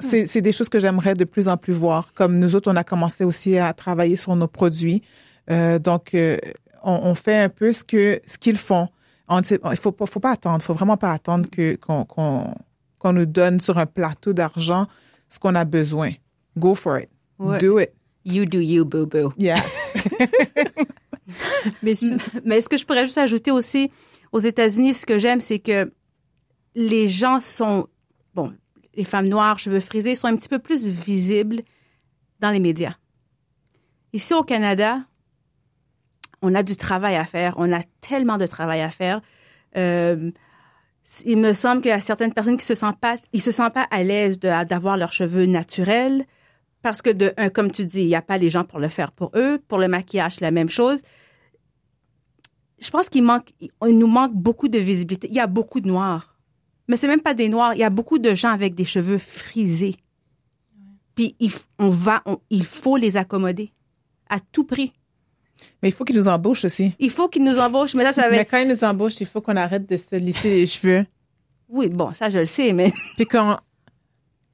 c'est c'est des choses que j'aimerais de plus en plus voir. Comme nous autres, on a commencé aussi à travailler sur nos produits. Euh, donc, euh, on, on fait un peu ce que ce qu'ils font. On, ne sait- il faut pas, faut pas attendre. Il faut vraiment pas attendre que qu'on qu'on qu'on nous donne sur un plateau d'argent ce qu'on a besoin. Go for it. Ouais. Do it. You do you, boo boo. Yes. Mais Mais ce que je pourrais juste ajouter aussi, aux États-Unis, ce que j'aime, c'est que les gens sont, bon, les femmes noires, cheveux frisés, sont un petit peu plus visibles dans les médias. Ici au Canada, on a du travail à faire. On a tellement de travail à faire. Euh, il me semble qu'il y a certaines personnes qui se sentent pas, ils se sentent pas à l'aise d'avoir leurs cheveux naturels parce que de un, comme tu dis, il n'y a pas les gens pour le faire pour eux. Pour le maquillage, la même chose je pense qu'il manque, il nous manque beaucoup de visibilité. Il y a beaucoup de noirs. Mais c'est même pas des noirs. Il y a beaucoup de gens avec des cheveux frisés. Puis il, on va, on- il faut les accommoder à tout prix. Mais il faut qu'ils nous embauchent aussi. Il faut qu'ils nous embauchent. Mais là, ça va Mais être. quand ils nous embauchent, il faut qu'on arrête de se lisser les cheveux. Oui, bon, ça je le sais, mais Puis quand,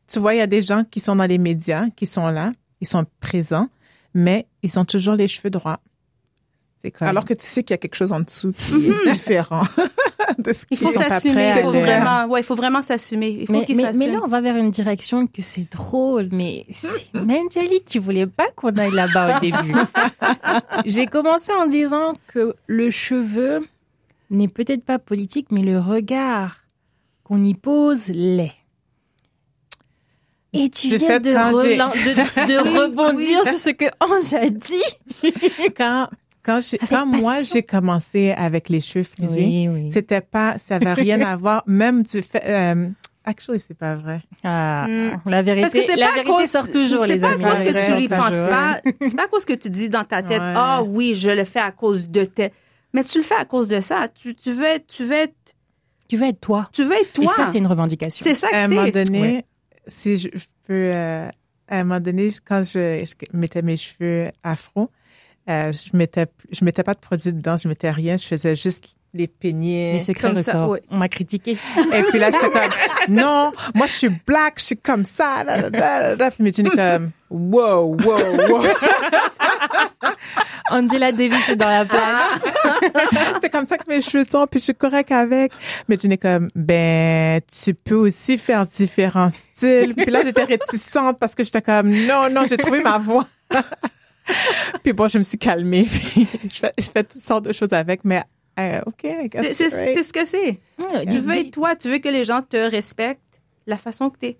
tu vois, il y a des gens qui sont dans les médias, qui sont là, ils sont présents, mais ils ont toujours les cheveux droits. C'est comme... Alors que tu sais qu'il y a quelque chose en dessous qui est différent de ce il qui faut sont pas s'assumer. prêts à Il faut vraiment, ouais, il faut vraiment s'assumer. Il faut mais, qu'ils mais, s'assument. mais là, on va vers une direction que c'est drôle, mais c'est Menjali qui voulait pas qu'on aille là-bas au début. J'ai commencé en disant que le cheveu n'est peut-être pas politique, mais le regard qu'on y pose l'est. Et tu viens de, de rebondir sur ce que Ange a dit. quand quand, j'ai- quand moi j'ai commencé avec les cheveux frisés, Oui, oui. c'était pas, ça avait rien à voir. Même du fait, euh, actually c'est pas vrai. Ah, Mm. la vérité, Parce que c'est la pas vérité cause, sort toujours, c'est les pas amis. à cause que tu y sort penses pas. C'est pas à cause que tu dis dans ta tête, Ouais. ah oui, je le fais à cause de tel. Mais tu le fais à cause de ça. Tu, tu veux être, tu veux être, Tu veux être toi. tu veux être toi. Et ça, c'est une revendication. C'est ça que À un moment c'est. donné, Ouais. si je, je peux, euh, à un moment donné, quand je, je mettais mes cheveux afro, euh, je mettais, je mettais pas de produit dedans, je mettais rien, je faisais juste les peignets. Les secrets Comme ça, ressortent. ouais. On m'a critiqué. Et puis là, j'étais comme, non, moi, je suis black, je suis comme ça. Puis Medjine est comme, wow, wow, wow. Angela Davis est dans la place. C'est comme ça que mes cheveux sont, puis je suis correct avec. Medjine est comme, ben, tu peux aussi faire différents styles. Puis là, j'étais réticente parce que j'étais comme, non, non, j'ai trouvé ma voix. puis bon, je me suis calmée. Puis je fais, je fais toutes sortes de choses avec, mais, euh, OK, C'est, right. ce que c'est. Tu veux être toi, tu veux que les gens te respectent la façon que t'es.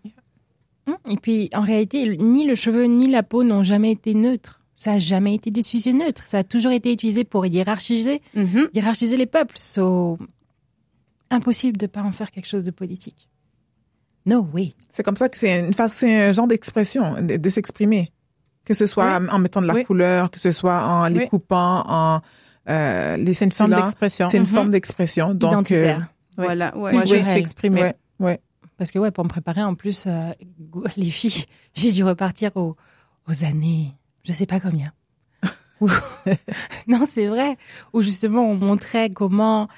Et puis, en réalité, ni le cheveu ni la peau n'ont jamais été neutres. Ça a jamais été des sujets neutres. Ça a toujours été utilisé pour hiérarchiser, Mhm. hiérarchiser les peuples. So, impossible de pas en faire quelque chose de politique. No way. C'est comme ça que c'est une façon, c'est un genre d'expression, de, de s'exprimer. Que ce soit en mettant de la Oui. couleur, que ce soit en les Oui. coupant, en euh, les C'est une forme d'expression. C'est une Mhm. forme d'expression. Donc, euh. Voilà, ouais. Moi, je me suis exprimée. ouais, ouais. Parce que ouais, pour me préparer en plus, euh, les filles, j'ai dû repartir aux, aux années, je sais pas combien. Non, c'est vrai. Où justement on montrait comment,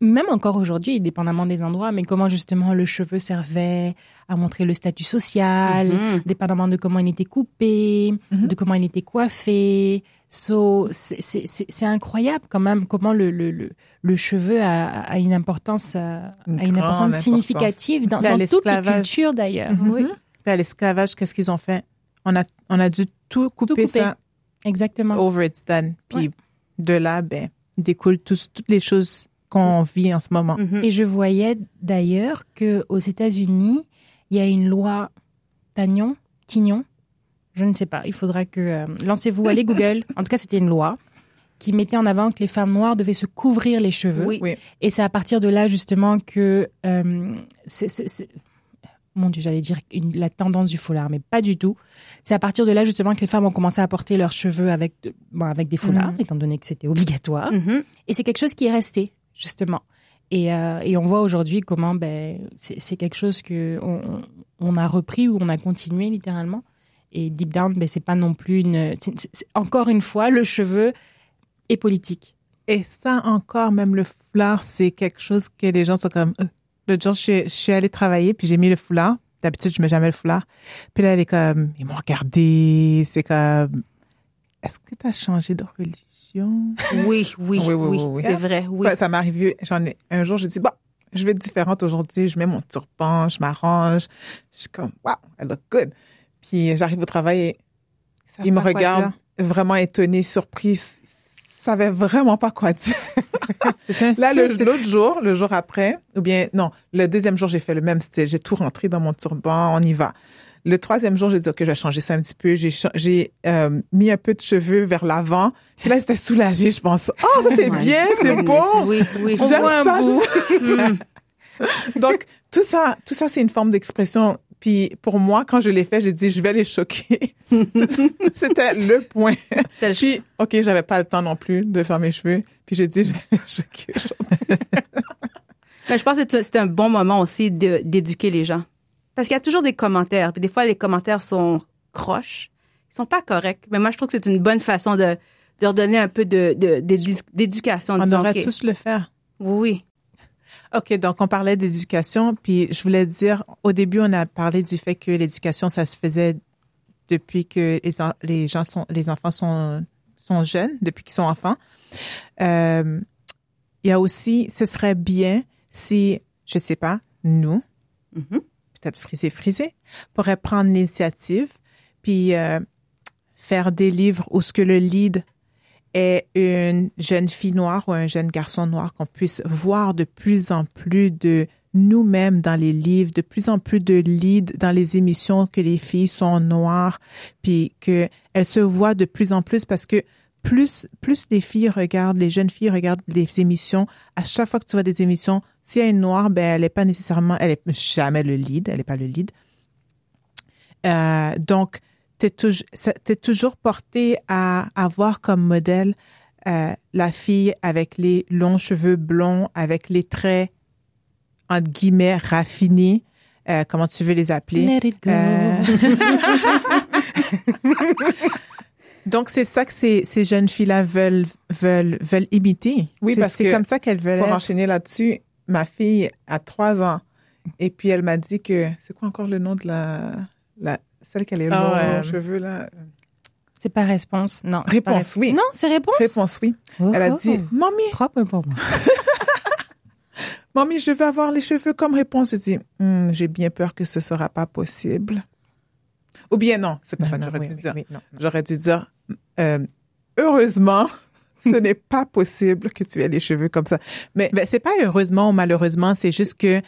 même encore aujourd'hui, dépendamment des endroits, mais comment justement le cheveu servait à montrer le statut social, Mhm. dépendamment de comment il était coupé, Mhm. de comment il était coiffé. So, c'est- c'est c'est- c'est incroyable quand même comment le, le, le, le cheveu a, a une importance, euh, Une a une importance importance. significative dans, dans toutes les cultures d'ailleurs. Mhm. Oui, à l'esclavage, qu'est-ce qu'ils ont fait? On a, on a dû tout couper, couper. ça. exactement. Over it's done. Puis de là, ben, découlent tous, toutes les choses qu'on vit en ce moment. Mhm. Et je voyais d'ailleurs que aux États-Unis, il y a une loi Tagnon, Tignon, je ne sais pas. Il faudra que euh, lancez-vous, allez Google. En tout cas, c'était une loi qui mettait en avant que les femmes noires devaient se couvrir les cheveux. Oui. Oui. Et c'est à partir de là justement que euh, mon Dieu, j'allais dire une- la tendance du foulard, mais pas du tout. C'est à partir de là justement que les femmes ont commencé à porter leurs cheveux avec de- bon, avec des foulards, étant donné que c'était obligatoire. Mhm. Et c'est quelque chose qui est resté justement. Et, euh, et on voit aujourd'hui comment ben c'est, quelque chose que on, a repris ou on a continué littéralement. Et deep down, ben c'est pas non plus une. encore une fois, le cheveu est politique. Et ça encore, même le foulard, c'est quelque chose que les gens sont comme, euh. L'autre jour, je, suis- je suis allée travailler, puis j'ai mis le foulard. D'habitude, je mets jamais le foulard. Puis là, elle est comme, ils m'ont regardé. C'est comme, est-ce que tu as changé de religion? Oui, oui, Oui, oui, oui, oui, oui. c'est vrai, oui. Ouais, ça m'est arrivé. J'en ai un jour, j'ai dit, bah, je vais être différente aujourd'hui. Je mets mon turban, je m'arrange. Je suis comme, wow, I look good. Puis j'arrive au travail et savent il me regarde vraiment étonné, surprise. savait vraiment pas quoi dire. Là, l'autre jour, le jour après, ou bien, non, le deuxième jour, j'ai fait le même style. J'ai tout rentré dans mon turban, on y va. Le troisième jour, j'ai dit, OK, je vais changer ça un petit peu. J'ai, j'ai euh, mis un peu de cheveux vers l'avant. Puis là, c'était soulagé, je pense. Oh, ça, c'est bien, c'est beau. Oui, oui. J'aime ça. bout. Mm. Donc, tout ça, tout ça, c'est une forme d'expression. Puis, pour moi, quand je l'ai fait, j'ai dit, je vais les choquer. C'était le point. Le Puis, OK, j'avais pas le temps non plus de faire mes cheveux. Puis, j'ai dit, je vais les choquer. Mais je pense que c'est- un bon moment aussi d'éduquer les gens. Parce qu'il y a toujours des commentaires. Puis des fois, les commentaires sont croches. Ils sont pas corrects. Mais moi, je trouve que c'est une bonne façon de, de leur donner un peu de, de- d'édu- d'éducation. On devrait tous le faire. Oui. OK, donc on parlait d'éducation, puis je voulais dire, au début, on a parlé du fait que l'éducation, ça se faisait depuis que les, en- les gens sont, les enfants sont, sont jeunes, depuis qu'ils sont enfants. Euh, il y a aussi, ce serait bien si, je sais pas, nous, Mhm. Peut-être frisé, frisé, pourrait prendre l'initiative, puis euh, faire des livres où ce que le lead est une jeune fille noire ou un jeune garçon noir, qu'on puisse voir de plus en plus de nous-mêmes dans les livres, de plus en plus de leads dans les émissions que les filles sont noires, puis que elles se voient de plus en plus parce que plus plus les filles regardent, les jeunes filles regardent des émissions. À chaque fois que tu vois des émissions, s'il y a une noire, ben elle est pas nécessairement, elle est jamais le lead, elle est pas le lead. Euh, donc t'es toujours t'es toujours porté à avoir comme modèle euh, la fille avec les longs cheveux blonds, avec les traits entre guillemets raffinés, euh, comment tu veux les appeler? Let it go. Donc c'est ça que ces, ces jeunes filles-là veulent veulent veulent imiter. Oui, C'est- parce c'est que comme ça qu'elles veulent. Pour être. enchaîner là-dessus, ma fille a trois ans et puis elle m'a dit que c'est quoi encore le nom de la, la celle qui a les longs Ah ouais. cheveux là? C'est pas réponse. Non. c'est Réponse, oui. Non, c'est réponse? Réponse oui. Oh, Elle a oh. dit "Mamie, Trois points pour moi. mamie, je veux avoir les cheveux comme réponse." J'ai dit Hmm, "J'ai bien peur que ce sera pas possible." Ou bien non, c'est pas ça que j'aurais oui, dû oui, dire. oui. J'aurais dû dire euh, heureusement, ce n'est pas possible que tu aies les cheveux comme ça. Mais Ben, c'est pas heureusement ou malheureusement, c'est juste que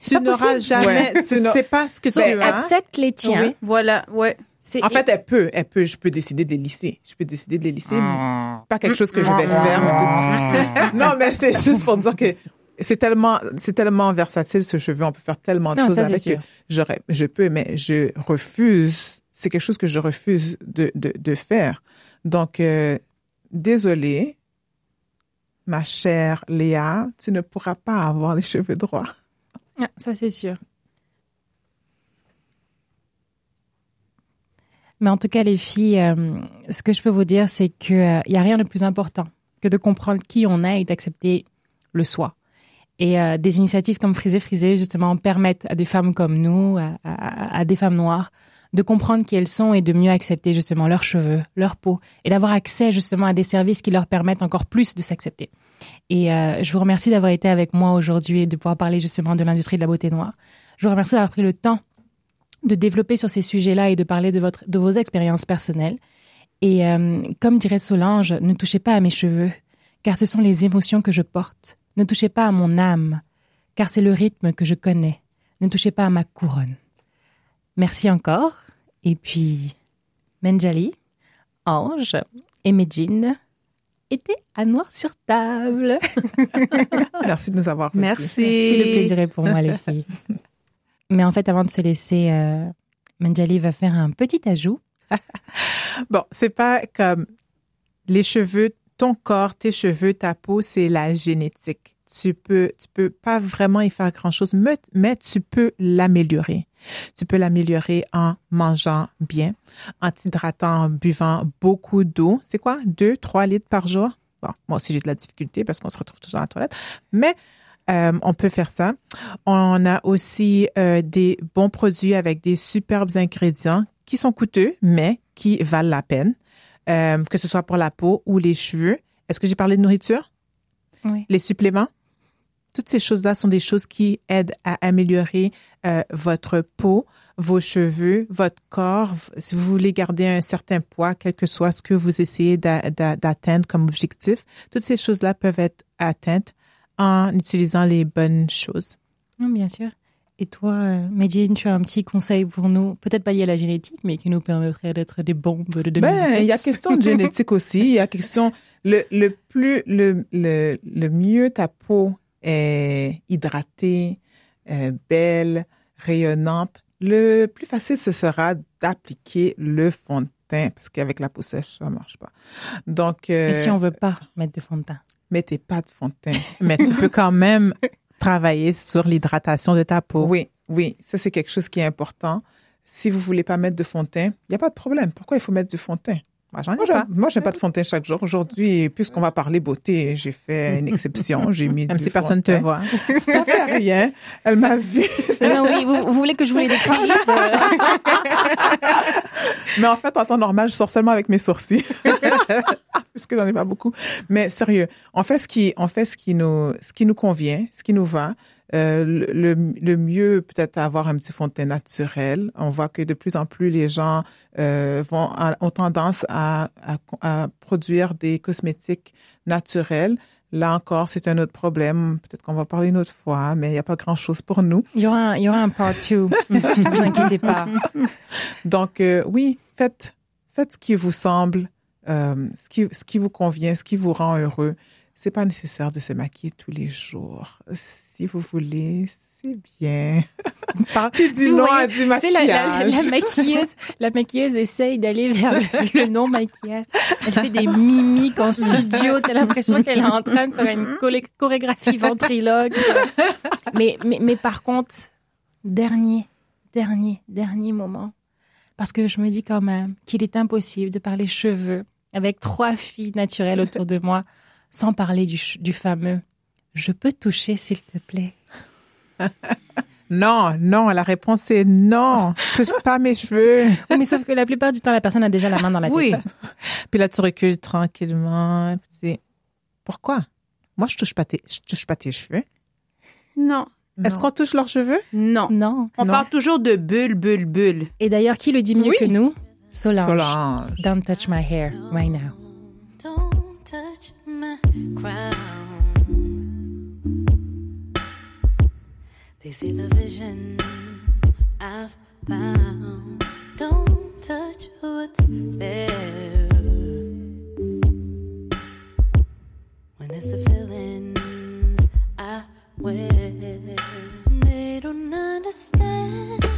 tu pas n'auras jamais, Ouais, tu tu sais pas ce que tu Ben, as. Accepte les tiens. Oui. Voilà, ouais. En fait, elle peut, elle peut, je peux décider de les lisser. Je peux décider de les lisser, Ah. mais pas quelque chose que je vais faire. non, mais c'est juste pour dire que c'est tellement, c'est tellement versatile ce cheveu. On peut faire tellement de Non, choses ça, avec que j'aurais, je peux, mais je refuse. C'est quelque chose que je refuse de, de, de faire. Donc, euh, désolée, ma chère Léa, tu ne pourras pas avoir les cheveux droits. Ah, ça, c'est sûr. Mais en tout cas, les filles, euh, ce que je peux vous dire, c'est qu'il n'y a rien de plus important que de comprendre qui on est et d'accepter le soi. Et euh, des initiatives comme Frisé Frisé, justement, permettent à des femmes comme nous, à, à- à des femmes noires, de comprendre qui elles sont et de mieux accepter justement leurs cheveux, leur peau, et d'avoir accès justement à des services qui leur permettent encore plus de s'accepter. Et euh, je vous remercie d'avoir été avec moi aujourd'hui et de pouvoir parler justement de l'industrie de la beauté noire. Je vous remercie d'avoir pris le temps de développer sur ces sujets-là et de parler de, votre, de vos expériences personnelles. Et euh, comme dirait Solange, ne touchez pas à mes cheveux, car ce sont les émotions que je porte. Ne touchez pas à mon âme, car c'est le rythme que je connais. Ne touchez pas à ma couronne. Merci encore. Et puis, Menjali, Ange et Medjin étaient à noir sur table. Merci de nous avoir reçus. Merci. Tout le plaisir est pour moi, les filles. Mais en fait, avant de se laisser, euh, Menjali va faire un petit ajout. Bon, c'est pas comme les cheveux, ton corps, tes cheveux, ta peau, c'est la génétique. Tu peux, tu peux pas vraiment y faire grand chose, mais, tu peux l'améliorer. Tu peux l'améliorer en mangeant bien, en t'hydratant, en buvant beaucoup d'eau. C'est quoi? Deux, trois litres par jour? Bon, moi aussi j'ai de la difficulté parce qu'on se retrouve toujours à la toilette, mais euh, on peut faire ça. On a aussi euh, des bons produits avec des superbes ingrédients qui sont coûteux, mais qui valent la peine, euh, que ce soit pour la peau ou les cheveux. Est-ce que j'ai parlé de nourriture? Oui. Les suppléments? Toutes ces choses-là sont des choses qui aident à améliorer euh, votre peau, vos cheveux, votre corps. Si vous voulez garder un certain poids, quel que soit ce que vous essayez d'a- d'a- d'atteindre comme objectif, toutes ces choses-là peuvent être atteintes en utilisant les bonnes choses. Bien sûr. Et toi, euh, Medjin, tu as un petit conseil pour nous, peut-être pas lié à la génétique, mais qui nous permettrait d'être des bombes de 2017 Ben, il y a question de génétique aussi. Il y a question le le plus le le le mieux ta peau est hydratée, euh, belle, rayonnante. Le plus facile ce sera d'appliquer le fond de teint parce qu'avec la peau sèche ça marche pas. Donc euh, Et si on veut pas mettre de fond de teint? mettez pas de fond de teint. Mais tu peux quand même travailler sur l'hydratation de ta peau. Oui, oui, ça c'est quelque chose qui est important. Si vous voulez pas mettre de fond de il y a pas de problème. Pourquoi il faut mettre du fond de teint Moi, j'en ai Moi, pas. j'aime- moi, j'ai pas de fond de teint chaque jour. Aujourd'hui, puisqu'on va parler beauté, j'ai fait une exception. J'ai mis Même du si fond personne te voit. Ça fait rien. Elle m'a vu. Non, oui, vous, vous voulez que je vous les décrive? Mais en fait, en temps normal, je sors seulement avec mes sourcils. Puisque j'en ai pas beaucoup. Mais sérieux, on fait ce qui, on fait ce qui nous, ce qui nous convient, ce qui nous va. Euh, le, mieux, peut-être avoir un petit fond de teint naturel. On voit que de plus en plus les gens euh, vont ont tendance à, à, à produire des cosmétiques naturels. Là encore, c'est un autre problème. Peut-être qu'on va parler une autre fois, mais il n'y a pas grand-chose pour nous. Il y aura un, il y aura un part two. ne vous inquiétez pas. Donc, euh, oui, faites, faites ce qui vous semble, ce, qui, ce qui vous convient, ce qui vous rend heureux. C'est pas nécessaire de se maquiller tous les jours. Si vous voulez, c'est bien. Si vous non à du Tu sais, la, la, maquillage? la maquilleuse, la maquilleuse essaye d'aller vers le, le non-maquillage. Elle fait des mimiques en studio. T'as l'impression qu'elle est en train de faire une choré- chorégraphie ventriloque. Mais, mais, mais par contre, dernier, dernier, dernier moment. Parce que je me dis quand même qu'il est impossible de parler cheveux avec trois filles naturelles autour de moi sans parler du fameux « Je peux toucher, s'il te plaît ». Non, non, la réponse est non. Touche pas mes cheveux. Oui, mais sauf que la plupart du temps, la personne a déjà la main dans la tête. Oui. Puis là, tu recules tranquillement. Puis tu dis, pourquoi? Moi, je touche pas tes, je touche pas tes cheveux. Non. Est-ce qu'on touche leurs cheveux? Non. Non. On Non. parle toujours de bulle, bulle, bulle. Et d'ailleurs, qui le dit mieux Oui. que nous? Solange. Solange. Don't touch my hair right now. Don't touch my crown. They see the vision I've found. Don't touch what's there. When it's the feelings I wear, they don't understand.